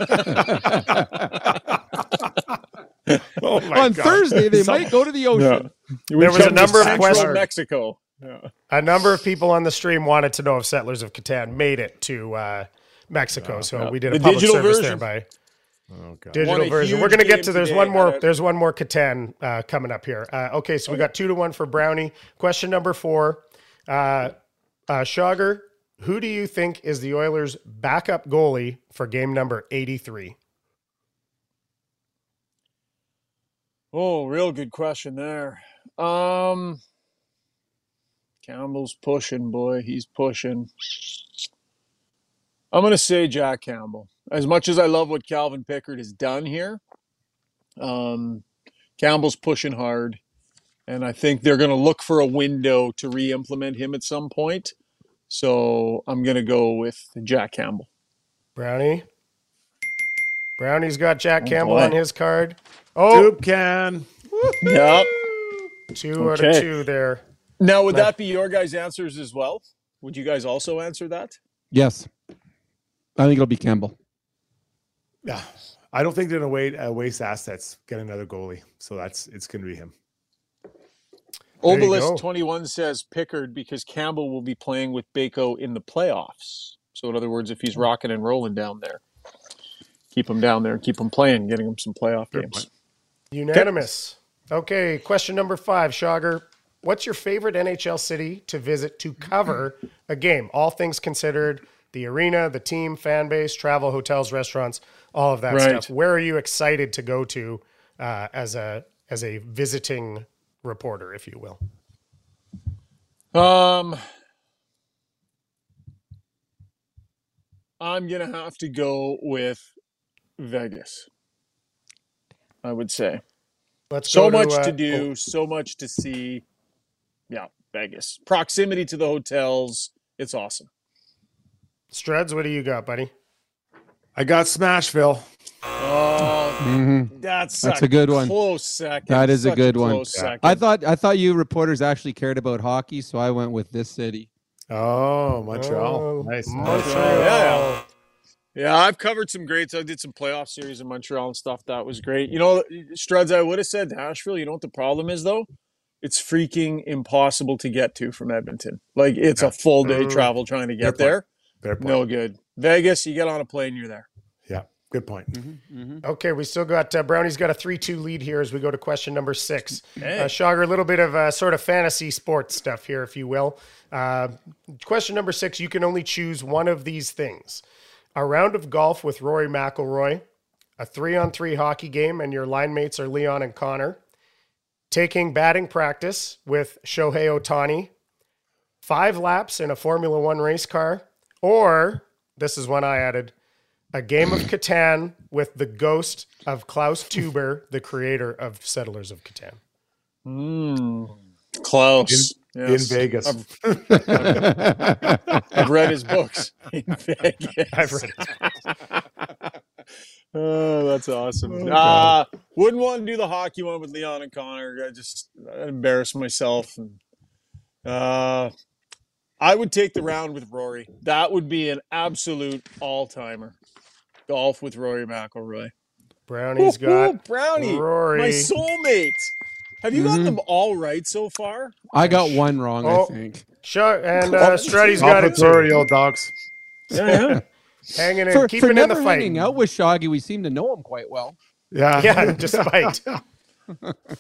oh my on God. Thursday they Some- might go to the ocean. We There was a number of Central questions- Mexico. Yeah. A number of people on the stream wanted to know if Settlers of Catan made it to uh, Mexico, so yeah. we did a The public digital service version. there by Oh, God. digital Won version. We're gonna get to. There's one more. There's one more Catan uh, coming up here. Uh, okay, so we got two to one for Brownie. Question number four, uh, uh, Shager. Who do you think is the Oilers' backup goalie for game number 83? Oh, real good question there. Um, Campbell's pushing, boy. He's pushing. I'm going to say Jack Campbell. As much as I love what Calvin Pickard has done here, um, Campbell's pushing hard. And I think they're going to look for a window to re implement him at some point. So I'm going to go with Jack Campbell. Brownie. Brownie's got Jack Oh, Campbell boy. on his card. Oh, Soup can. Yep. two out of two there. Now, would that be your guys' answers as well? Would you guys also answer that? Yes, I think it'll be Campbell. Yeah. I don't think they're gonna wait uh, waste assets, get another goalie. So that's it's gonna be him. There. Obelisk 21 says Pickard because Campbell will be playing with Bako in the playoffs. So, in other words, if he's rocking and rolling down there, keep him down there and keep him playing, getting him some playoff Fair games. point. Unanimous. Okay, question number five, Shager. what's your favorite NHL city to visit to cover a game? All things considered, the arena, the team, fan base, travel, hotels, restaurants, all of that Right. stuff. Where are you excited to go to uh, as a as a visiting reporter, if you will? Um, I'm gonna have to go with Vegas. I would say Let's so much uh, to do, so much to see. Yeah, Vegas. Proximity to the hotels. It's awesome. Struds, what do you got, buddy? I got Smashville. Oh, Mhm. that's That's a good one. Close second. That is a Such good one. second. I thought I thought you reporters actually cared about hockey, so I went with this city. Oh, Montreal. Oh, nice. Montreal. Yeah. Yeah, I've covered some greats. I did some playoff series in Montreal and stuff. That was great. You know, Struds, I would have said Nashville. You know what the problem is, though? It's freaking impossible to get to from Edmonton. Like, it's a full day Mm. travel trying to get point. there. Fair point. No good. Vegas, you get on a plane, you're there. Yeah, good point. Mm-hmm. Okay, we still got uh, Brownie's got a three-two lead here as we go to question number six. Hey. Uh, Shagar, a little bit of uh, sort of fantasy sports stuff here, if you will. Uh, question number six: You can only choose one of these things: a round of golf with Rory McIlroy, a three-on-three hockey game, and your line mates are Leon and Connor, taking batting practice with Shohei Ohtani, five laps in a Formula One race car, or this is one I added: a game of Catan with the ghost of Klaus Teuber, the creator of Settlers of Catan. Mm. Klaus. In Yes. Vegas. I've read his books in Vegas. I've read. Oh, that's awesome. uh, wouldn't want to do the hockey one with Leon and Connor. I just I'd embarrass myself. And, uh, I would take the round with Rory. That would be an absolute all timer. Golf with Rory McIlroy. Brownie's Woo, woo, got Brownie, Rory. my soulmate. Have you gotten Mhm. them all right so far? I got one wrong, Oh. I think. Sure, and uh, Strutty's got it Offertory, too. old dogs. Yeah, yeah. Hanging in, For, keeping for in the never fight. hanging out with Shaggy, we seem to know him quite well. Yeah. Yeah, despite.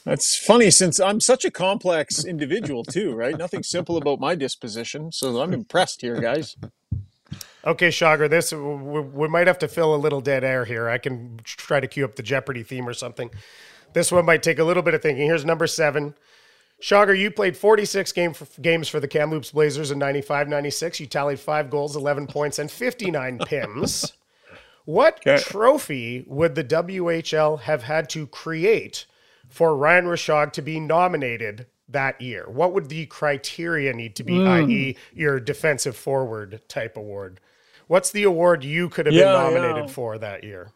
That's funny since I'm such a complex individual too, right? Nothing simple about my disposition, so I'm impressed here, guys. Okay, Shagar, this we, we might have to fill a little dead air here. I can try to cue up the Jeopardy theme or something. This one might take a little bit of thinking. Here's number seven. Shagar, you played 46 game for, games for the Kamloops Blazers in 95 96. You tallied five goals, 11 points, and 59 PIMs. What Okay. trophy would the WHL have had to create for Ryan Rishaug to be nominated that year? What would the criteria need to be, i.e., your defensive forward type award? What's the award you could have Yeah, been nominated yeah. for that year?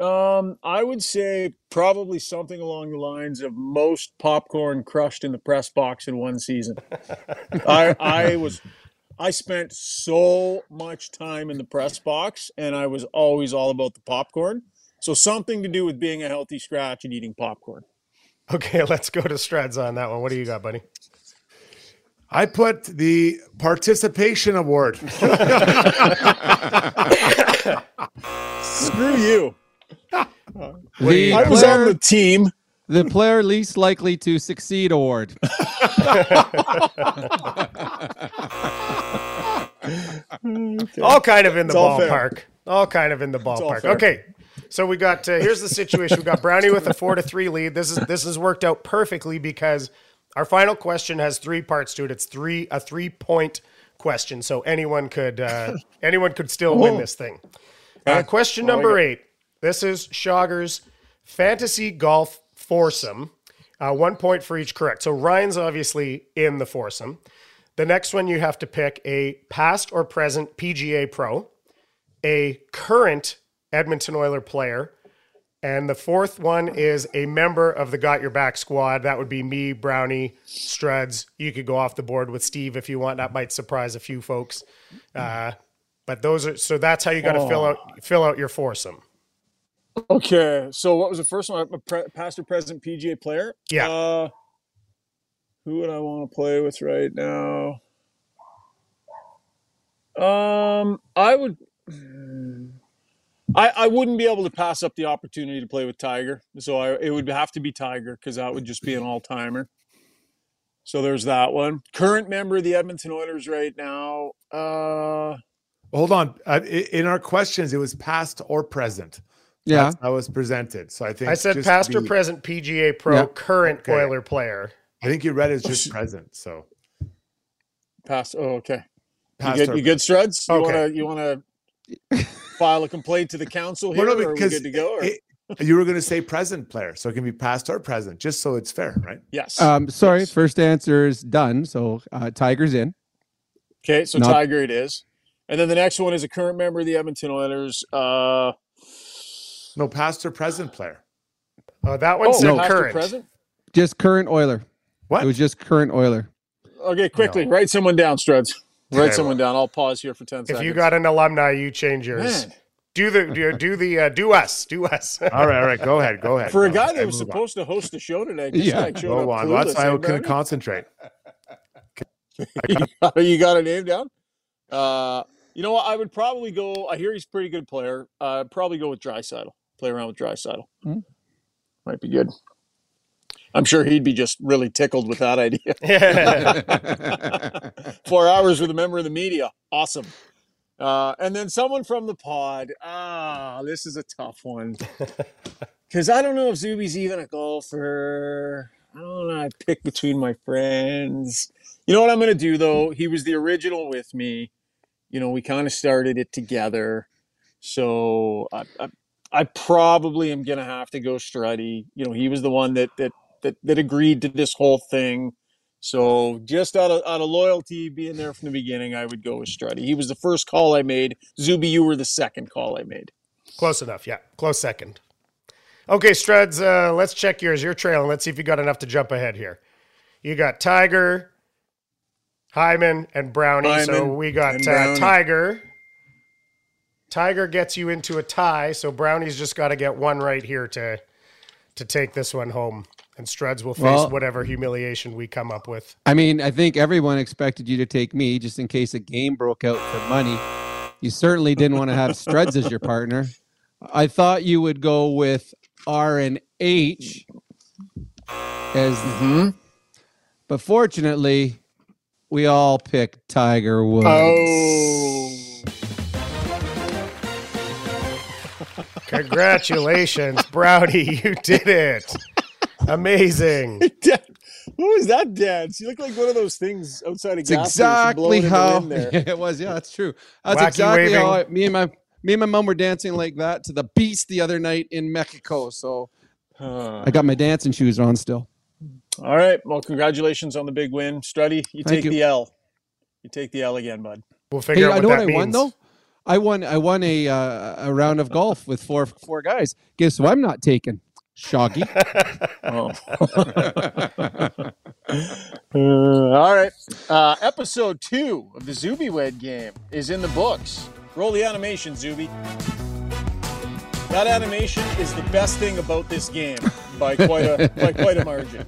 Um, I would say probably something along the lines of most popcorn crushed in the press box in one season. I I was I spent so much time in the press box and I was always all about the popcorn. So something to do with being a healthy scratch and eating popcorn. Okay, let's go to Strads on that one. What do you got, buddy? I put the participation award. Screw you. The I was on the team. the player least likely to succeed award. All kind of in the It's all ballpark. All kind of in the all ballpark. fair. Okay. So we got uh, here's the situation. We got Brownie with a four to three lead. This is this has worked out perfectly because our final question has three parts to it. It's three a three point question, so anyone could uh, anyone could still win Oh. this thing. Uh, question number eight. This is Shogger's fantasy golf foursome. Uh, one point for each correct. So Ryan's obviously in the foursome. The next one you have to pick a past or present PGA pro, a current Edmonton Oiler player, and the fourth one is a member of the Got Your Back squad. That would be me, Brownie, Struds. You could go off the board with Steve if you want. That might surprise a few folks. Uh, but those are so that's how you got to fill Oh. out fill out your foursome. Okay, so what was the first one? A pre- past or present PGA player? Yeah. Uh, who would I want to play with right now? Um, I would. I, I wouldn't be able to pass up the opportunity to play with Tiger. So I, it would have to be Tiger because that would just be an all timer. So there's that one. Current member of the Edmonton Oilers right now. Uh, Hold on. Uh, in our questions, it was past or present. Yeah. That's how was presented. So I think I said just past or present PGA Pro Yeah. current Okay. Oiler player. I think you read it as just present. So past. Oh, okay. You good? or You good, Struds? You Okay. wanna you wanna file a complaint to the council here? Well, no, or are we good to go? Or? it- you were going to say present player, so it can be past or present, just so it's fair, right? yes. Um, sorry, Yes. first answer is done. So uh, Tiger's in. Okay, so Not- Tiger it is. And then the next one is a current member of the Edmonton Oilers. Uh, No, past or present player. Oh, that one's said past or current. present? Just current Oiler. What? It was just current Oiler. Okay, quickly, No. write someone down, Struds. Write Okay, someone down. I'll pause here for 10 If seconds. If you got an alumni, you change yours. Man, Do the do, do the uh, do us do us. All right, all right. Go ahead. Go ahead. for a guy ahead, that was move on. supposed to host the show today, just Yeah. like Go up on. That's clueless, why I couldn't concentrate. you, got, you got a name down? Uh, you know what? I would probably go. I hear he's a pretty good player. Uh, probably go with Draisaitl. Play around with Draisaitl. Hmm. Might be good. I'm sure he'd be just really tickled with that idea. Four hours with a member of the media. Awesome. Uh, and then someone from the pod. Ah, this is a tough one. Because I don't know if Zuby's even a golfer. I don't know. I pick between my friends. You know what I'm going to do, though? He was the original with me. You know, we kind of started it together. So I, I, I probably am going to have to go Struddy. You know, he was the one that, that, that, that agreed to this whole thing. So just out of out of loyalty, being there from the beginning, I would go with Struddy. He was the first call I made. Zuby, you were the second call I made. Close enough. Yeah, close second. Okay, Struds. Uh, let's check yours. Your trail, and Let's see if you got enough to jump ahead here. You got Tiger, Hyman, and Brownie. so we got uh, Tiger. Tiger gets you into a tie, so Brownie's just got to get one right here to to take this one home, and Struds will face Well- whatever humiliation we come up with. I mean, I think everyone expected you to take me just in case a game broke out for money. You certainly didn't want to have Struds as your partner. I thought you would go with R and H as, mm-hmm. but fortunately, we all picked Tiger Woods. Oh. Congratulations, Brownie! You did it. Amazing. Dad, what was that dance? You look like one of those things outside of It's gas exactly blowing in the how wind there. it was. Yeah, that's true. That's Wacky exactly how I, me and my me and my mom were dancing like that to the beast the other night in Mexico. So Uh, I got my dancing shoes on still. all right. Well, congratulations on the big win, Struddy. You Thank take you. the L. You take the L again, bud. We'll Hey, figure I out know what what that I won though. I won. I won a uh, a round of golf with four four guys. Guess who I'm not taking? Shoggy. Oh. Uh, all right. Uh, episode two of the Zuby Wed game is in the books. Roll the animation, Zuby. That animation is the best thing about this game by quite a by quite a margin.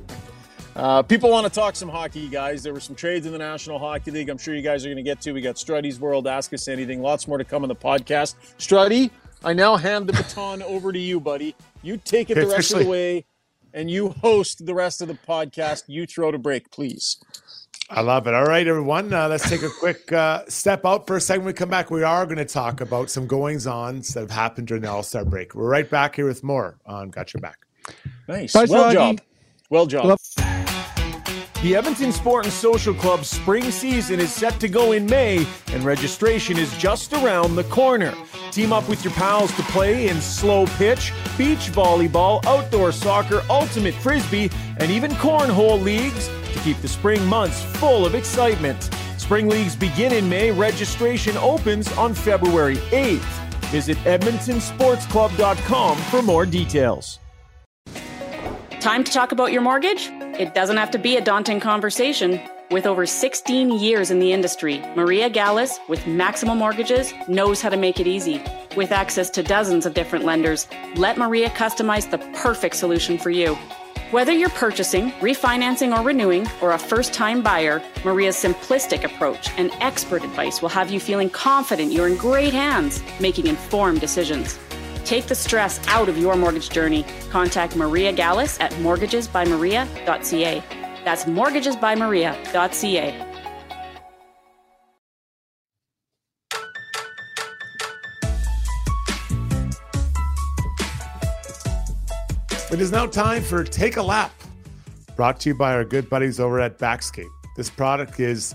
Uh, people want to talk some hockey, guys. There were some trades in the National Hockey League. I'm sure you guys are going to get to. We got Struddy's World. Ask us anything. Lots more to come on the podcast. Struddy, I now hand the baton over to you, buddy. You take it the rest of the way, and you host the rest of the podcast. You throw to break, please. I love it. All right, everyone. Uh, let's take a quick uh, step out for a second. When we come back, we are going to talk about some goings on that have happened during the All Star break. We're right back here with more on Got Your Back. Nice. Bye, well Froggy. job. Well job. Love- The Edmonton Sport and Social Club spring season is set to go in May, and registration is just around the corner. Team up with your pals to play in slow pitch, beach volleyball, outdoor soccer, ultimate frisbee, and even cornhole leagues to keep the spring months full of excitement. Spring leagues begin in May. Registration opens on February 8th. Visit EdmontonSportsClub.com for more details. Time to talk about your mortgage? It doesn't have to be a daunting conversation. With over 16 years in the industry, Maria Gallus with Maximum Mortgages knows how to make it easy. With access to dozens of different lenders, let Maria customize the perfect solution for you. Whether you're purchasing, refinancing, or renewing, or a first time buyer, Maria's simplistic approach and expert advice will have you feeling confident you're in great hands, making informed decisions. Take the stress out of your mortgage journey. Contact Maria Gallus at mortgagesbymaria.ca. That's mortgagesbymaria.ca. It is now time for Take a Lap, brought to you by our good buddies over at Bakscape. This product is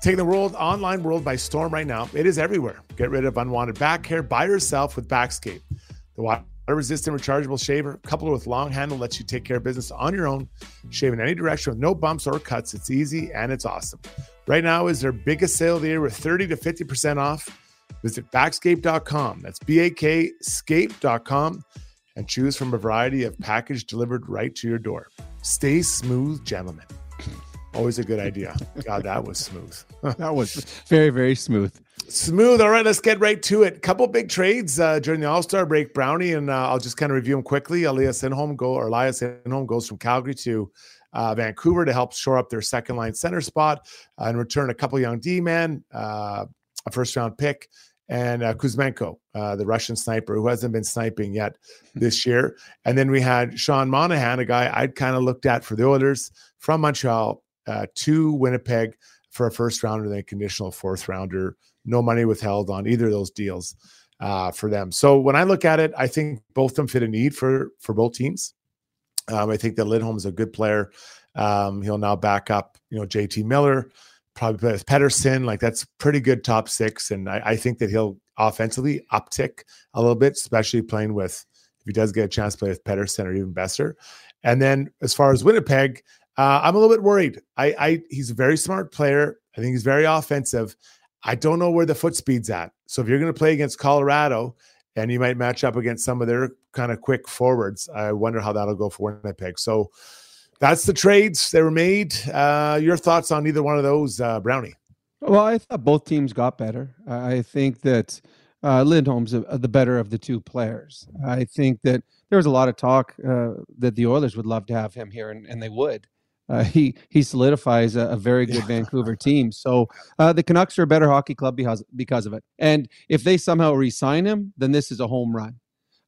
taking the world online world by storm right now. It is everywhere. Get rid of unwanted back hair by yourself with Bakscape. The water resistant rechargeable shaver, coupled with long handle, lets you take care of business on your own, shave in any direction with no bumps or cuts. It's easy and it's awesome. Right now is their biggest sale of the year with 30 to 50% off. Visit bakscape.com. That's B A K scape.com and choose from a variety of package delivered right to your door. Stay smooth, gentlemen. Always a good idea. God, that was smooth. that was very, very smooth. Smooth. All right, let's get right to it. Couple big trades uh, during the All Star break. Brownie and uh, I'll just kind of review them quickly. Elias Lindholm go or Elias Lindholm goes from Calgary to uh, Vancouver to help shore up their second line center spot uh, and return a couple young D men, uh, a first round pick, and uh, Kuzmenko, uh, the Russian sniper who hasn't been sniping yet this year. And then we had Sean Monahan, a guy I'd kind of looked at for the Oilers from Montreal uh, to Winnipeg for a first rounder, then conditional fourth rounder. No money withheld on either of those deals uh, for them. So when I look at it, I think both of them fit a need for for both teams. Um, I think that Lindholm is a good player. Um, he'll now back up, you know, JT Miller probably play with Pettersson. Like that's pretty good top six. And I, I, think that he'll offensively uptick a little bit, especially playing with if he does get a chance to play with Pettersson or even Boeser. And then as far as Winnipeg, uh, I'm a little bit worried. I, I he's a very smart player. I think he's very offensive. I don't know where the foot speed's at. So if you're going to play against Colorado and you might match up against some of their kind of quick forwards, I wonder how that'll go for Winnipeg. So that's the trades that were made. Uh, your thoughts on either one of those, uh, Brownie? Well, I thought both teams got better. I think that uh, Lindholm's a, the better of the two players. I think that there was a lot of talk uh, that the Oilers would love to have him here, and, and they would. Uh, he he solidifies a, a very good Vancouver team. So uh, the Canucks are a better hockey club because because of it. And if they somehow re-sign him, then this is a home run.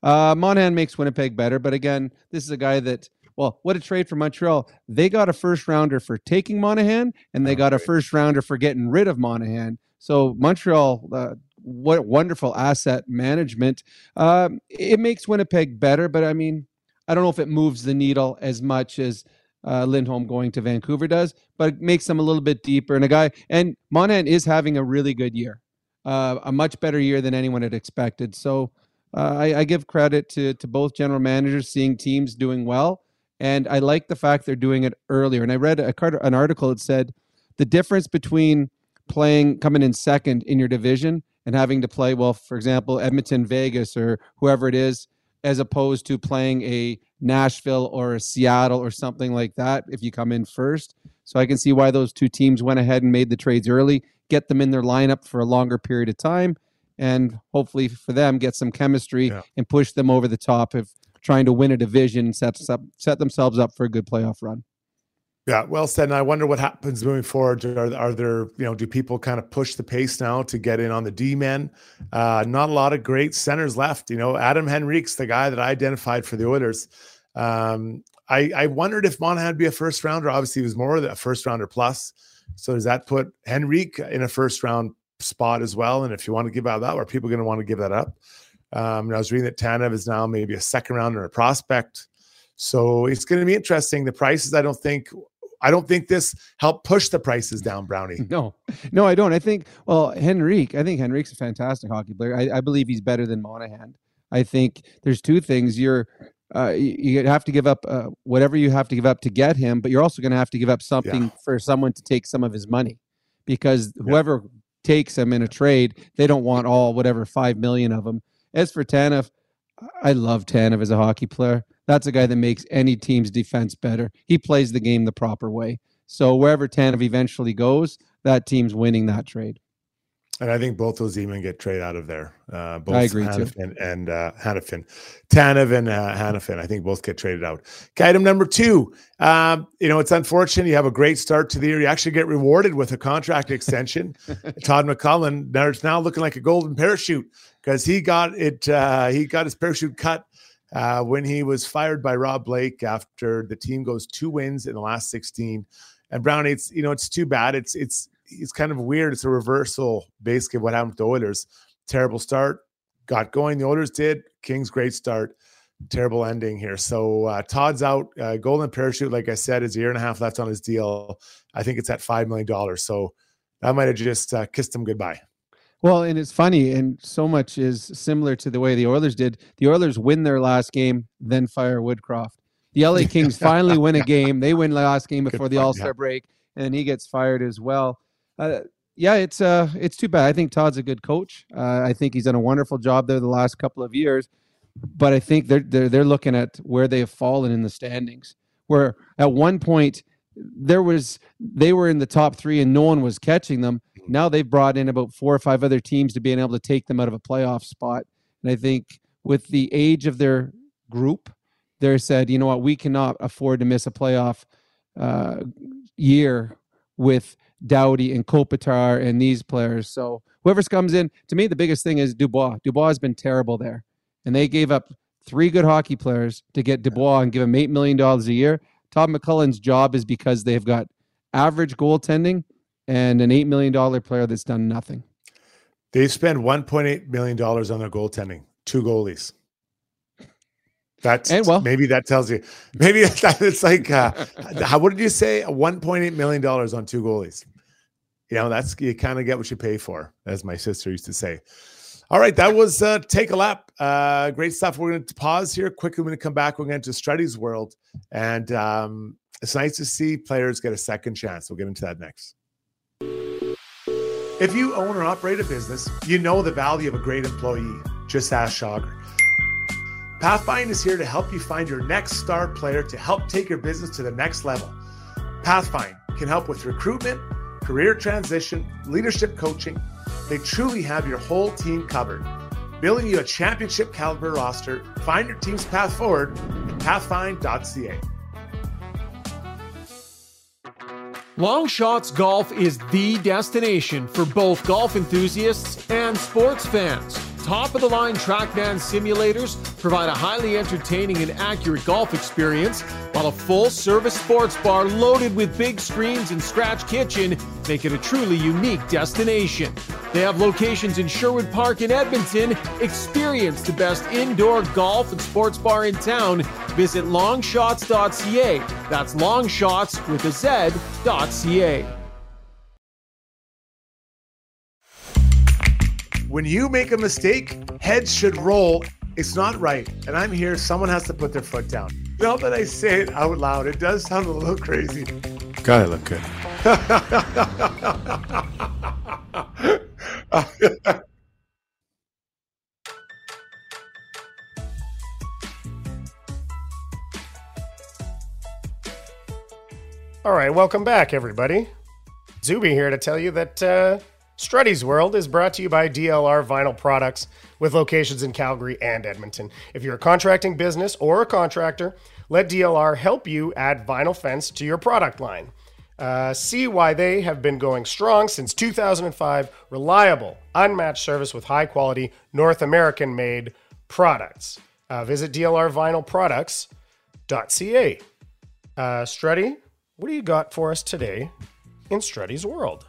Uh, Monahan makes Winnipeg better, but again, this is a guy that well, what a trade for Montreal. They got a first rounder for taking Monahan, and they oh, got a first rounder for getting rid of Monahan. So Montreal, uh, what wonderful asset management. Um, it makes Winnipeg better, but I mean, I don't know if it moves the needle as much as uh, Lindholm going to Vancouver does, but it makes them a little bit deeper. And a guy, and Monahan is having a really good year, uh, a much better year than anyone had expected. So uh, I, I, give credit to to both general managers seeing teams doing well and I like the fact they're doing it earlier. And I read a, an article that said the difference between playing coming in second in your division and having to play, well, for example, Edmonton, Vegas, or whoever it is, as opposed to playing a Nashville or a Seattle or something like that if you come in first. So I can see why those two teams went ahead and made the trades early, get them in their lineup for a longer period of time, and hopefully for them get some chemistry yeah. and push them over the top if trying to win a division and set, up, set themselves up for a good playoff run. Yeah, well said. And I wonder what happens moving forward. Are, are, there, you know, do people kind of push the pace now to get in on the D men? Uh, not a lot of great centers left. You know, Adam Henrique's the guy that I identified for the Oilers. Um, I, I wondered if Monahan would be a first rounder. Obviously, he was more than a first rounder plus. So does that put Henrique in a first round spot as well? And if you want to give out that, are people going to want to give that up? Um, I was reading that Tanev is now maybe a second rounder, a prospect. So it's going to be interesting. The prices, I don't think, I don't think this helped push the prices down, Brownie. No, no, I don't. I think, well, Henrique, I think Henrique's a fantastic hockey player. I, I believe he's better than Monahan. I think there's two things. You're, uh, you have to give up uh, whatever you have to give up to get him, but you're also going to have to give up something yeah. for someone to take some of his money because whoever yeah. takes him in a trade, they don't want all whatever five million of them. As for Tanev, I love Tanev as a hockey player. That's a guy that makes any team's defense better. He plays the game the proper way. So wherever Tanev eventually goes, that team's winning that trade. And I think both those even get traded out of there. Uh, both I agree Hanifin and uh, Hanifin, Tanev and uh, Hanifin. I think both get traded out. Okay, item number two. Um, you know, it's unfortunate. You have a great start to the year. You actually get rewarded with a contract extension. Todd McLellan. Now it's now looking like a golden parachute because he got it. Uh, he got his parachute cut uh, when he was fired by Rob Blake after the team goes two wins in the last sixteen. And Brown, it's you know, it's too bad. It's it's it's kind of weird. It's a reversal, basically, what happened with the Oilers. Terrible start, got going. The Oilers did. Kings great start, terrible ending here. So uh, Todd's out. Uh, golden parachute, like I said, is a year and a half left on his deal. I think it's at five million dollars. So that might have just uh, kissed him goodbye. Well, and it's funny, and so much is similar to the way the Oilers did. The Oilers win their last game, then fire Woodcroft. The LA Kings finally win a game. They win the last game before the All Star yeah. break, and he gets fired as well uh, yeah, it's uh, it's too bad. I think Todd's a good coach. Uh, I think he's done a wonderful job there the last couple of years. But I think they're they're they're looking at where they have fallen in the standings. Where at one point there was they were in the top three and no one was catching them. Now they've brought in about four or five other teams to being able to take them out of a playoff spot. And I think with the age of their group, they said, you know what, we cannot afford to miss a playoff uh, year with Doughty and Kopitar and these players. So whoever comes in, to me, the biggest thing is Dubois. Dubois has been terrible there. And they gave up three good hockey players to get Dubois and give him $8 million a year. Todd McLellan's job is because they've got average goaltending and an $8 million player that's done nothing. They've spent $1.8 million on their goaltending, two goalies. That's and well, maybe that tells you. Maybe it's like, uh, how, what did you say? One point eight million dollars on two goalies. You know, that's you kind of get what you pay for, as my sister used to say. All right, that was uh, take a lap. Uh, great stuff. We're going to pause here quickly. We're going to come back. We're going to Struddy's world, and um, it's nice to see players get a second chance. We'll get into that next. If you own or operate a business, you know the value of a great employee. Just ask Shogger. Pathfind is here to help you find your next star player to help take your business to the next level. Pathfind can help with recruitment, career transition, leadership coaching. They truly have your whole team covered. Building you a championship caliber roster, find your team's path forward at pathfind.ca. Long Shots Golf is the destination for both golf enthusiasts and sports fans top of the line TrackMan simulators provide a highly entertaining and accurate golf experience, while a full service sports bar loaded with big screens and scratch kitchen make it a truly unique destination. They have locations in Sherwood Park and Edmonton. Experience the best indoor golf and sports bar in town. Visit longshots.ca. That's longshots with a Z.ca. When you make a mistake, heads should roll. It's not right. And I'm here. Someone has to put their foot down. Now that I say it out loud, it does sound a little crazy. God, I look good. All right, welcome back, everybody. Zuby here to tell you that uh, Struddy's World is brought to you by DLR Vinyl Products with locations in Calgary and Edmonton. If you're a contracting business or a contractor, let DLR help you add vinyl fence to your product line. Uh, see why they have been going strong since 2005. Reliable, unmatched service with high quality North American made products. Uh, visit dlrvinylproducts.ca. Uh, Struddy, what do you got for us today in Struddy's World?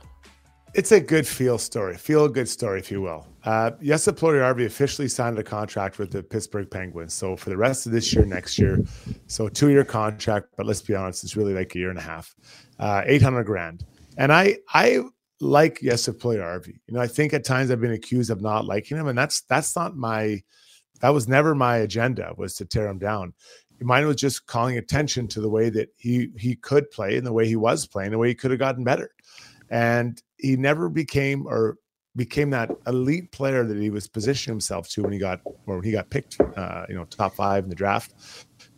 It's a good feel story, feel good story, if you will. Uh, Jesse Puljujärvi officially signed a contract with the Pittsburgh Penguins. So for the rest of this year, next year, so two year contract. But let's be honest, it's really like a year and a half, uh, eight hundred grand. And I I like Jesse Puljujärvi. You know, I think at times I've been accused of not liking him, and that's that's not my that was never my agenda was to tear him down. Mine was just calling attention to the way that he he could play and the way he was playing, the way he could have gotten better. And he never became or became that elite player that he was positioning himself to when he got or when he got picked, uh, you know, top five in the draft.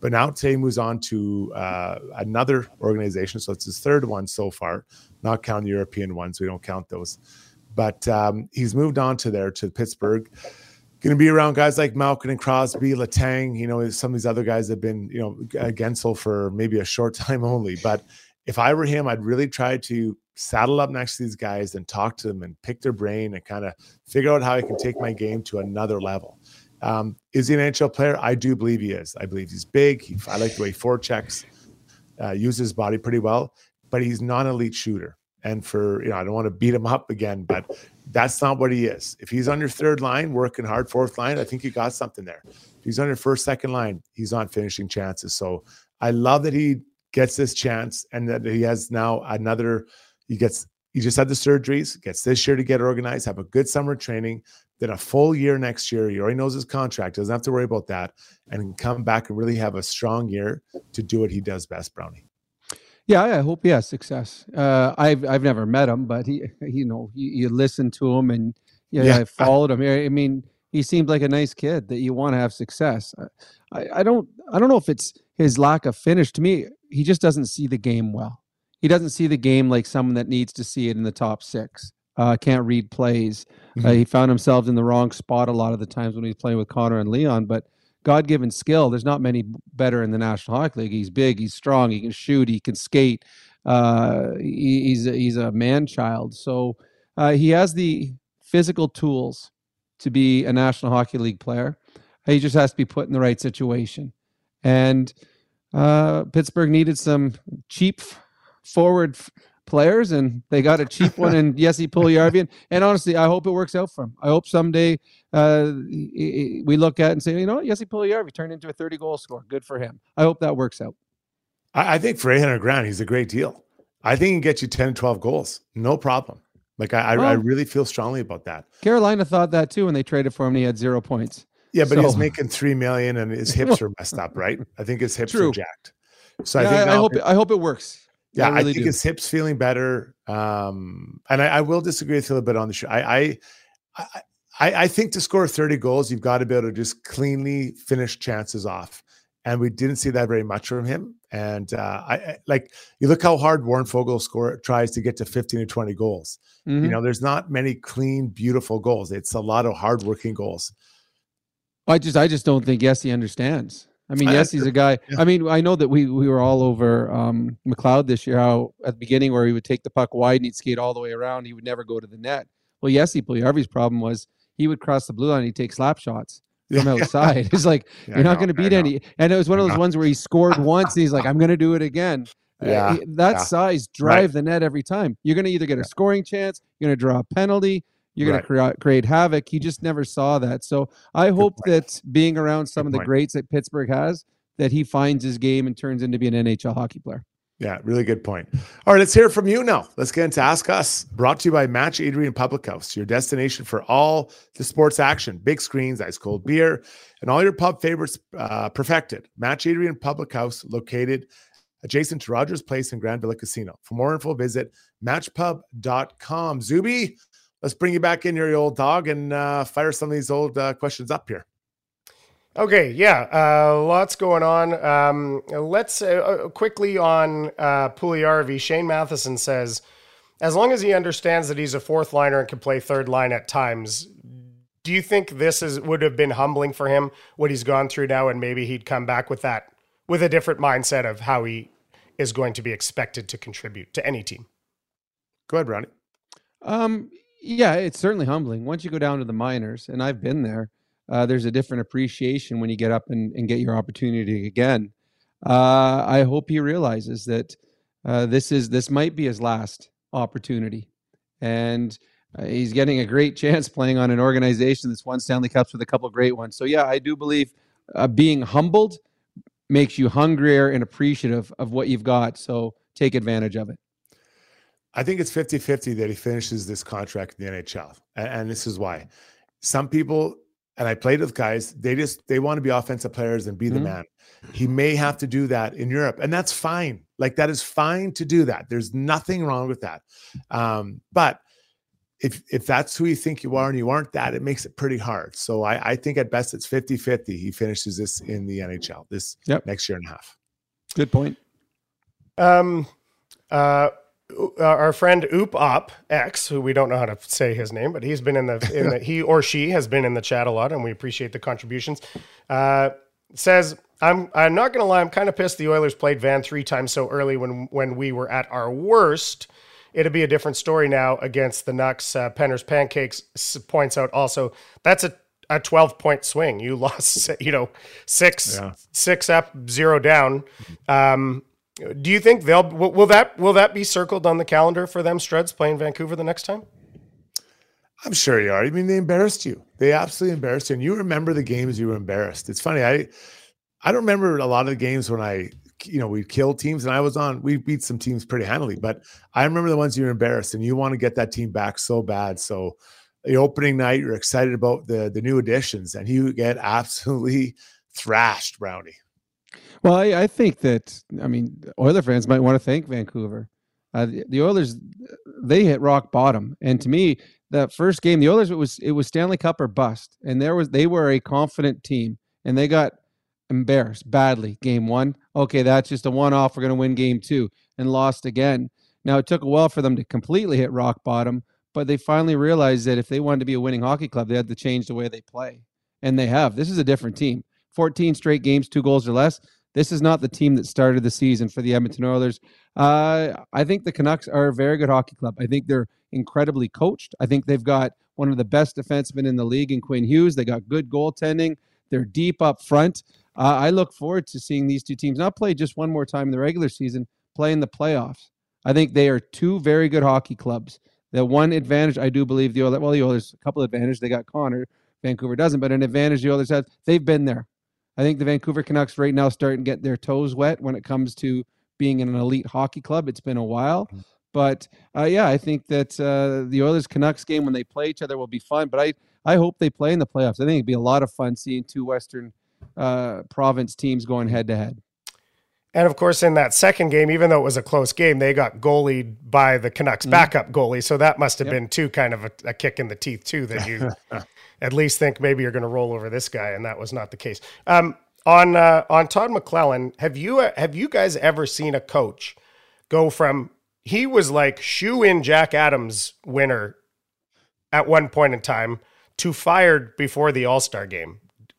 But now today moves on to uh, another organization, so it's his third one so far, not counting the European ones. We don't count those. but um, he's moved on to there to Pittsburgh. Going to be around guys like Malkin and Crosby, Letang. You know, some of these other guys have been, you know, Guentzel for maybe a short time only. But if I were him, I'd really try to saddle up next to these guys and talk to them and pick their brain and kind of figure out how I can take my game to another level. Um, is he an NHL player? I do believe he is. I believe he's big. He, I like the way he forechecks, uh, uses his body pretty well, but he's not an elite shooter. And for, you know, I don't want to beat him up again, but that's not what he is. If he's on your third line, working hard, fourth line, I think you got something there. If he's on your first, second line, he's on finishing chances. So I love that he gets this chance and that he has now another, he gets, he just had the surgeries, gets this year to get organized, have a good summer training, then a full year next year. He already knows his contract, doesn't have to worry about that, and come back and really have a strong year to do what he does best, Brownie. Yeah, I hope he has success. Uh, I've I've never met him, but he, you know, you, you listen to him and you know, yeah, I followed him. I mean, he seemed like a nice kid that you want to have success. I, I don't I don't know if it's his lack of finish. To me, he just doesn't see the game well. He doesn't see the game like someone that needs to see it in the top six. Uh, can't read plays. Uh, mm-hmm. Uh, he found himself in the wrong spot a lot of the times when he's playing with Connor and Leon. But God given skill. There's not many better in the National Hockey League. He's big, he's strong, he can shoot, he can skate. Uh, he, he's a, he's a man child. So uh, he has the physical tools to be a National Hockey League player. He just has to be put in the right situation. And uh, Pittsburgh needed some cheap forward players, and they got a cheap one in Jesse Puljujarvi. And honestly, I hope it works out for him. I hope someday uh, we look at and say, you know what, Jesse Puljujarvi turned into a 30 goal scorer. Good for him. I hope that works out. I, I think for 800 grand, he's a great deal. I think he can get you 10, 12 goals. No problem. Like I, well, I, really feel strongly about that. Carolina thought that too when they traded for him. and he had zero points. Yeah, but so. he's making three million, and his hips are messed up, right? I think his hips True. are jacked. So yeah, I think I, I hope it, I hope it works. Yeah, I, really I think do. his hips feeling better. Um, and I, I, will disagree with you a little bit on the show. I, I, I, I think to score 30 goals, you've got to be able to just cleanly finish chances off. And we didn't see that very much from him. And uh, I, I like you look how hard Warren Foegele score tries to get to 15 or 20 goals. Mm-hmm. You know, there's not many clean, beautiful goals. It's a lot of hardworking goals. I just I just don't think yes he understands. I mean, yes, he's a guy. I mean, I know that we we were all over um, McLeod this year. How at the beginning where he would take the puck wide and he'd skate all the way around, he would never go to the net. Well, yes, he Puljujarvi's problem was he would cross the blue line, he'd take slap shots from outside. It's like yeah, you're not going to beat any. And it was one of those ones where he scored once, and he's like, I'm going to do it again. Uh, yeah, that size drive right. the net every time. You're going to either get a scoring chance, you're going to draw a penalty, you're right. going to create, create havoc. He just never saw that. So I Good hope point. that being around some Good of the point. greats that Pittsburgh has, that he finds his game and turns into be an NHL hockey player. Yeah, really good point. All right, let's hear from you now. Let's get into Ask Us, brought to you by Match Eatery and Public House, your destination for all the sports action, big screens, ice cold beer, and all your pub favorites uh, perfected. Match Eatery and Public House, located adjacent to Rogers Place and Grand Villa Casino. For more info, visit matchpub.com. Zuby, let's bring you back in here, old dog, and uh, fire some of these old uh, questions up here. Okay, yeah, uh, lots going on. Um, let's uh, uh quickly on uh, Puljujarvi. Shane Matheson says, as long as he understands that he's a fourth liner and can play third line at times, do you think this is would have been humbling for him what he's gone through now, and maybe he'd come back with that with a different mindset of how he is going to be expected to contribute to any team? Go ahead, Ronnie. Um, yeah, it's certainly humbling. Once you go down to the minors, and I've been there, uh, there's a different appreciation when you get up and, and get your opportunity again. Uh, I hope he realizes that uh, this is this might be his last opportunity, and uh, he's getting a great chance playing on an organization that's won Stanley Cups with a couple great ones. So yeah, I do believe uh, being humbled makes you hungrier and appreciative of what you've got. So take advantage of it. I think it's 50 50 that he finishes this contract in the NHL. And, and, this is why. Some people, and I played with guys, they just they want to be offensive players and be mm-hmm. the man. He may have to do that in Europe, and that's fine. Like that is fine to do that. There's nothing wrong with that. Um, but if if that's who you think you are and you aren't that, it makes it pretty hard. So I, I think at best it's 50 50. He finishes this in the NHL this yep. next year and a half. Good point. Um, uh, uh, our friend Oop Op X, who we don't know how to say his name, but he's been in the in the he or she has been in the chat a lot, and we appreciate the contributions. Uh, says I'm I'm not gonna lie, I'm kind of pissed the Oilers played Van three times so early when when we were at our worst. It'd be a different story now against the Nucks. Uh, Penner's Pancakes points out also that's a a 12 point swing. You lost, you know, six, yeah. six up, zero down. Um, do you think they'll will, that will that be circled on the calendar for them? Struds playing Vancouver the next time. I'm sure you are. I mean, they embarrassed you. They absolutely embarrassed you, and you remember the games you were embarrassed. It's funny. I I don't remember a lot of the games when I you know we killed teams, and I was on. We beat some teams pretty handily, but I remember the ones you were embarrassed, and you want to get that team back so bad. So the opening night, you're excited about the the new additions, and you get absolutely thrashed, Brownie. Well, I, I think that I mean Oiler fans might want to thank Vancouver. Uh, the, the, Oilers they hit rock bottom, and to me, that first game, the Oilers it was it was Stanley Cup or bust, and there was they were a confident team, and they got embarrassed badly. Game one, okay, that's just a one off. We're going to win game two, and lost again. Now it took a while for them to completely hit rock bottom, but they finally realized that if they wanted to be a winning hockey club, they had to change the way they play. And they have. This is a different team. 14 straight games, two goals or less. This is not the team that started the season for the Edmonton Oilers. Uh, I think the Canucks are a very good hockey club. I think they're incredibly coached. I think they've got one of the best defensemen in the league in Quinn Hughes. They got good goaltending. They're deep up front. Uh, I look forward to seeing these two teams not play just one more time in the regular season, play in the playoffs. I think they are two very good hockey clubs. The one advantage I do believe the Oilers, well, the Oilers, a couple of advantages. They got Connor. Vancouver doesn't, but an advantage the Oilers have, they've been there. I think the Vancouver Canucks right now starting to get their toes wet when it comes to being in an elite hockey club. It's been a while. Mm-hmm. But uh, yeah, I think that uh, the Oilers Canucks game when they play each other will be fun. But I, I hope they play in the playoffs. I think it'd be a lot of fun seeing two Western uh, Province teams going head to head. And of course, in that second game, even though it was a close game, they got goalied by the Canucks mm-hmm. backup goalie. So that must have yep. been too kind of a, a, kick in the teeth too. That you at least think maybe you're going to roll over this guy, and that was not the case. Um, on uh, on Todd McLellan, have you uh, have you guys ever seen a coach go from he was like shoe in Jack Adams winner at one point in time to fired before the All Star game?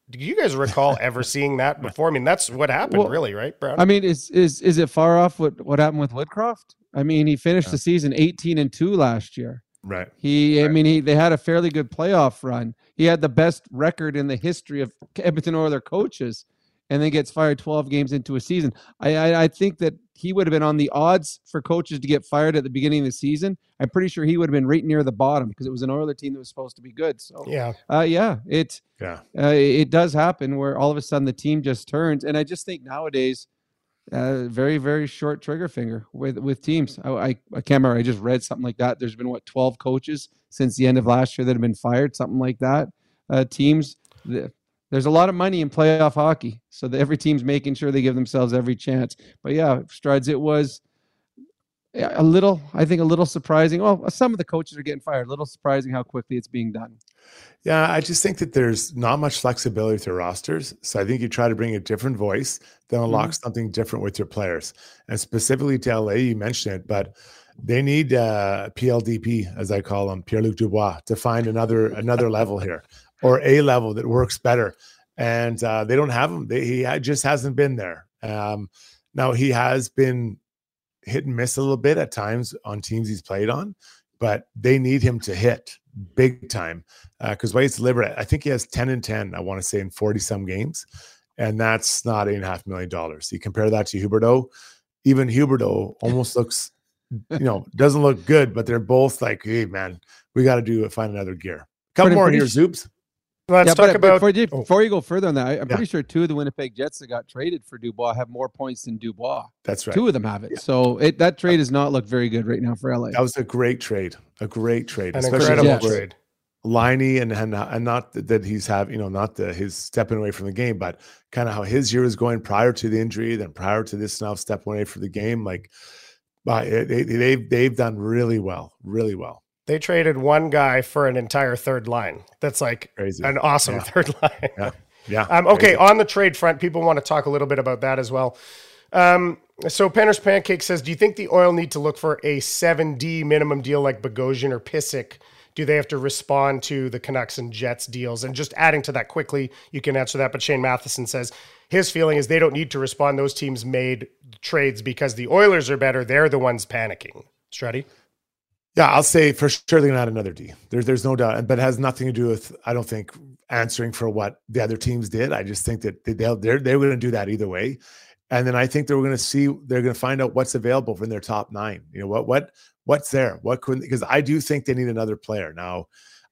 Do you guys recall ever seeing that before? I mean, that's what happened, well, really, right, Brown? I mean, is is is it far off what what happened with Woodcroft? I mean, he finished yeah. the season 18 and 2 last year. Right. He right. I mean, he they had a fairly good playoff run. He had the best record in the history of Edmonton Oilers coaches and then gets fired 12 games into a season. I, I, I think that he would have been on the odds for coaches to get fired at the beginning of the season. I'm pretty sure he would have been right near the bottom because it was an Oilers team that was supposed to be good. So yeah, uh, yeah, it yeah uh, it does happen where all of a sudden the team just turns, and I just think nowadays. Uh, very very short trigger finger with with teams. I, I, I can't remember. I just read something like that. There's been what 12 coaches since the end of last year that have been fired, something like that. Uh, teams, the, there's a lot of money in playoff hockey, so every team's making sure they give themselves every chance. But yeah, Strides, it was a little, I think, a little surprising. Well, some of the coaches are getting fired. A little surprising how quickly it's being done. Yeah, I just think that there's not much flexibility to rosters. So I think you try to bring a different voice that unlocks mm-hmm. something different with your players. And specifically to LA, you mentioned it, but they need uh, PLDP, as I call them, Pierre Luc Dubois, to find another another level here or a level that works better. And uh, they don't have him. They, he just hasn't been there. Um, now he has been hit and miss a little bit at times on teams he's played on, but they need him to hit big time because uh, he's deliberate. I think he has 10 and 10, I want to say, in 40 some games. And that's not eight and a half million dollars. You compare that to Huberdeau, even Huberdeau almost looks, you know, doesn't look good, but they're both like, hey, man, we got to do find another gear. Couple more here, Zoops. Let's yeah, talk but, about before you, oh. before you, go further on that. I, am yeah. pretty sure two of the Winnipeg Jets that got traded for Dubois have more points than Dubois. That's right. Two of them have it. Yeah. So it, that trade does not look very good right now for LA. That was a great trade. A great trade. An incredible yes. trade. Liney and, and and not that he's have you know not the his stepping away from the game, but kind of how his year was going prior to the injury, then prior to this now stepping away from the game. Like, uh, they, they've they've done really well, really well. They traded one guy for an entire third line. That's like Crazy. an awesome yeah. third line. Yeah. Yeah. Um, okay. Crazy. On the trade front, people want to talk a little bit about that as well. Um, So Penner's Pancake says, do you think the Oil need to look for a 7D minimum deal like Bogosian or Pysyk? Do they have to respond to the Canucks and Jets deals? And just adding to that quickly, you can answer that. But Shane Matheson says his feeling is they don't need to respond. Those teams made trades because the Oilers are better. They're the ones panicking. Strutty? Yeah, I'll say for sure they're going to add another D. There's there's no doubt, but it has nothing to do with I don't think answering for what the other teams did. I just think that they'll they're they're going to do that either way, and then I think they're going to see they're going to find out what's available from their top nine. You know what what what's there? What could because I do think they need another player now.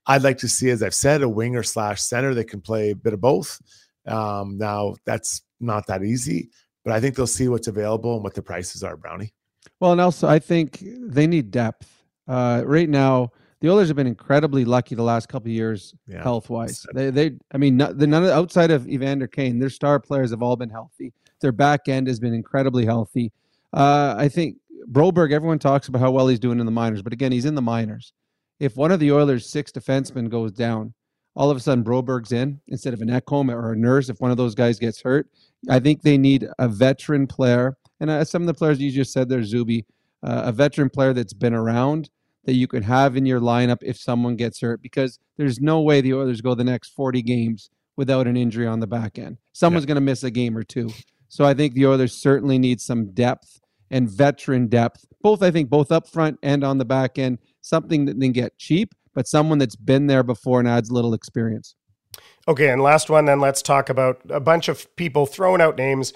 I'd like to see, as I've said, a winger slash center that can play a bit of both. Um, now that's not that easy, but I think they'll see what's available and what the prices are, Brownie. Well, and also I think they need depth. Uh, right now, the Oilers have been incredibly lucky the last couple years, yeah. health wise. They, they, I mean, not, the none of, outside of Evander Kane, their star players have all been healthy. Their back end has been incredibly healthy. Uh, I think Broberg. Everyone talks about how well he's doing in the minors, but again, he's in the minors. If one of the Oilers' six defensemen goes down, all of a sudden Broberg's in instead of an Ekholm or a Nurse. If one of those guys gets hurt, I think they need a veteran player. And uh, some of the players you just said there, Zuby, uh, a veteran player that's been around that you can have in your lineup if someone gets hurt because there's no way the Oilers go the next 40 games without an injury on the back end. Someone's yeah. going to miss a game or two. So I think the Oilers certainly need some depth and veteran depth, both I think both up front and on the back end, something that can get cheap, but someone that's been there before and adds little experience. Okay, and last one then let's talk about a bunch of people throwing out names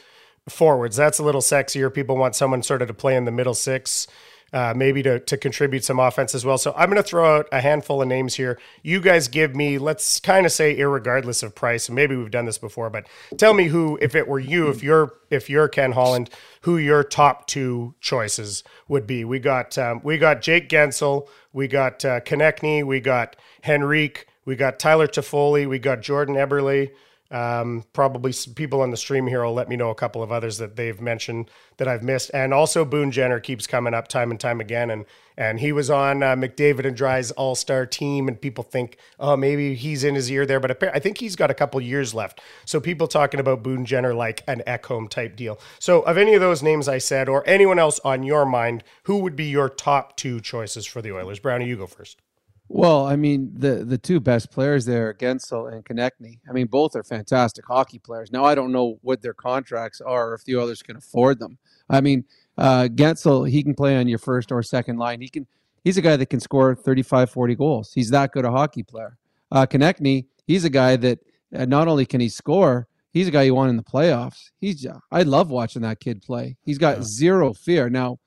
forwards. That's a little sexier. People want someone sort of to play in the middle six uh, maybe to, to contribute some offense as well. So I'm going to throw out a handful of names here. You guys give me, let's kind of say, regardless of price. And maybe we've done this before, but tell me who, if it were you, if you're if you're Ken Holland, who your top two choices would be. We got um, we got Jake Guentzel, we got uh, Konecny, we got Henrique, we got Tyler Toffoli, we got Jordan Eberle. Um, probably people on the stream here will let me know a couple of others that they've mentioned that I've missed. And also Boone Jenner keeps coming up time and time again. And and he was on uh, McDavid and Drai's All Star team, and people think, oh, maybe he's in his ear there, but I think he's got a couple years left. So people talking about Boone Jenner like an Ekholm type deal. So of any of those names I said, or anyone else on your mind, who would be your top two choices for the Oilers? Brownie, you go first. Well, I mean, the the two best players there, Guentzel and Konecny. I mean, both are fantastic hockey players. Now, I don't know what their contracts are, or if the others can afford them. I mean, uh, Guentzel, he can play on your first or second line. He can. He's a guy that can score 35, 40 goals. He's that good a hockey player. Uh, Konecny, he's a guy that uh, not only can he score, he's a guy you want in the playoffs. He's. I love watching that kid play. He's got yeah. zero fear. Now,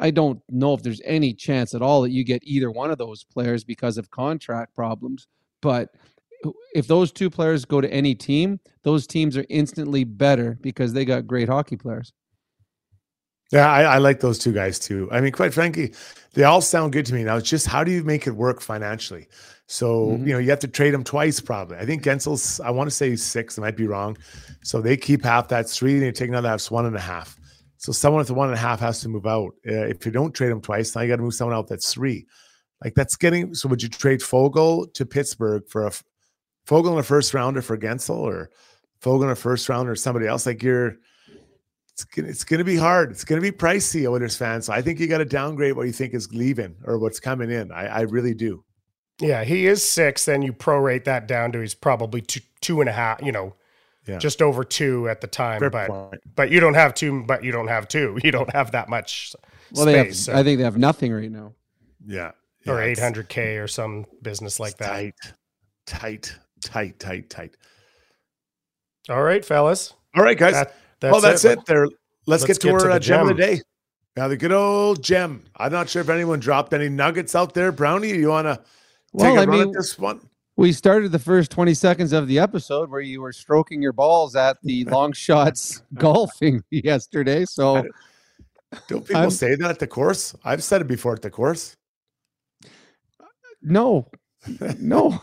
I don't know if there's any chance at all that you get either one of those players because of contract problems. But if those two players go to any team, those teams are instantly better because they got great hockey players. Yeah, I, I, like those two guys too. I mean, quite frankly, they all sound good to me. Now it's just how do you make it work financially? So mm-hmm. you know you have to trade them twice probably. I think Guentzel's I want to say six. I might be wrong. So they keep half. That's three. They take another. That's one and a half. So someone at the one and a half has to move out. Uh, if you don't trade him twice, now you got to move someone out that's three. Like that's getting. So would you trade Foegele to Pittsburgh for a Foegele in a first rounder for Guentzel or Foegele in a first rounder or somebody else? Like you're, it's gonna, it's to be hard. It's to be pricey, Oilers fans. So I think you got to downgrade what you think is leaving or what's coming in. I, I really do. Yeah, he is six. Then you prorate that down to he's probably two two and a half. You know, yeah. just over two at the time. Fair but point. but you don't have two. But you don't have two. You don't have that much. Well, space, they have. So. I think they have nothing right now. Yeah, yeah or eight hundred k or some business like that. Tight, tight, tight, tight, tight. All right, fellas. All right, guys. That, that's well, that's it. it. There. Let's, let's, get to get our to uh, gem. gem of the day. Now, the good old gem. I'm not sure if anyone dropped any nuggets out there. Brownie, you want to well, take a I run mean, at this one? We started the first 20 seconds of the episode where you were stroking your balls at the long shots golfing yesterday. So don't people I'm, say that at the course? I've said it before at the course. No, no,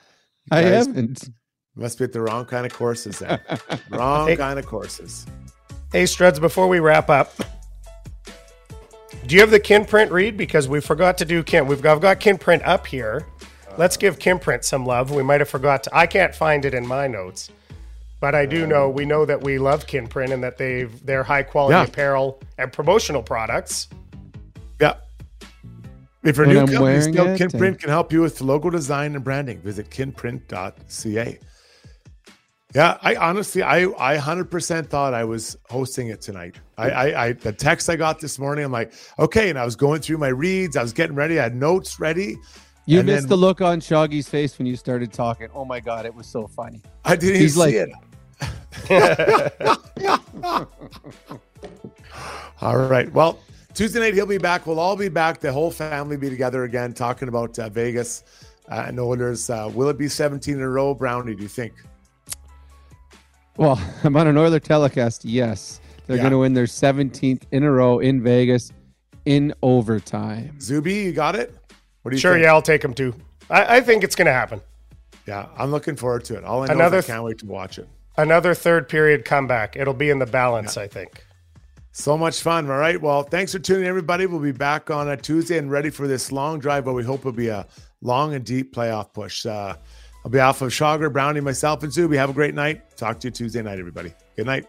I haven't. Must be at the wrong kind of courses then. wrong hey, kind of courses. Hey, Struds, before we wrap up, do you have the Kinprint read? Because we forgot to do kin. We've got, I've got Kinprint up here. Let's give Kinprint some love. We might have forgot to. I can't find it in my notes. But I do know we know that we love Kinprint and that they've they're high quality Yeah. apparel and promotional products. Yeah. If you're a new I'm company, still Kinprint and- can help you with logo design and branding. Visit kinprint.ca. Yeah, I honestly, I, I 100% thought I was hosting it tonight. I, I, I, the text I got this morning, I'm like, okay. And I was going through my reads. I was getting ready. I had notes ready. You And missed then- the look on Shaggy's face when you started talking. Oh my god, it was so funny. I didn't He's even see like- it. All right. Well, Tuesday night he'll be back. We'll all be back. The whole family be together again, talking about uh, Vegas uh, and Oilers. Uh, will it be 17 in a row, Brownie? Do you think? Well, I'm on an Oiler telecast. Yes, they're Yeah. going to win their 17th in a row in Vegas in overtime. Zuby, you got it. What do you Sure, think? yeah, I'll take them too. I, I think it's going to happen. Yeah, I'm looking forward to it. All I know Another is I can't wait to watch it. Another third period comeback. It'll be in the balance, I think. So much fun. All right. Well, thanks for tuning in, everybody. We'll be back on a Tuesday and ready for this long drive, but we hope it'll be a long and deep playoff push. Uh, be off of Shogger, Brownie, myself, and Zuby, have a great night. Talk to you Tuesday night, everybody. Good night.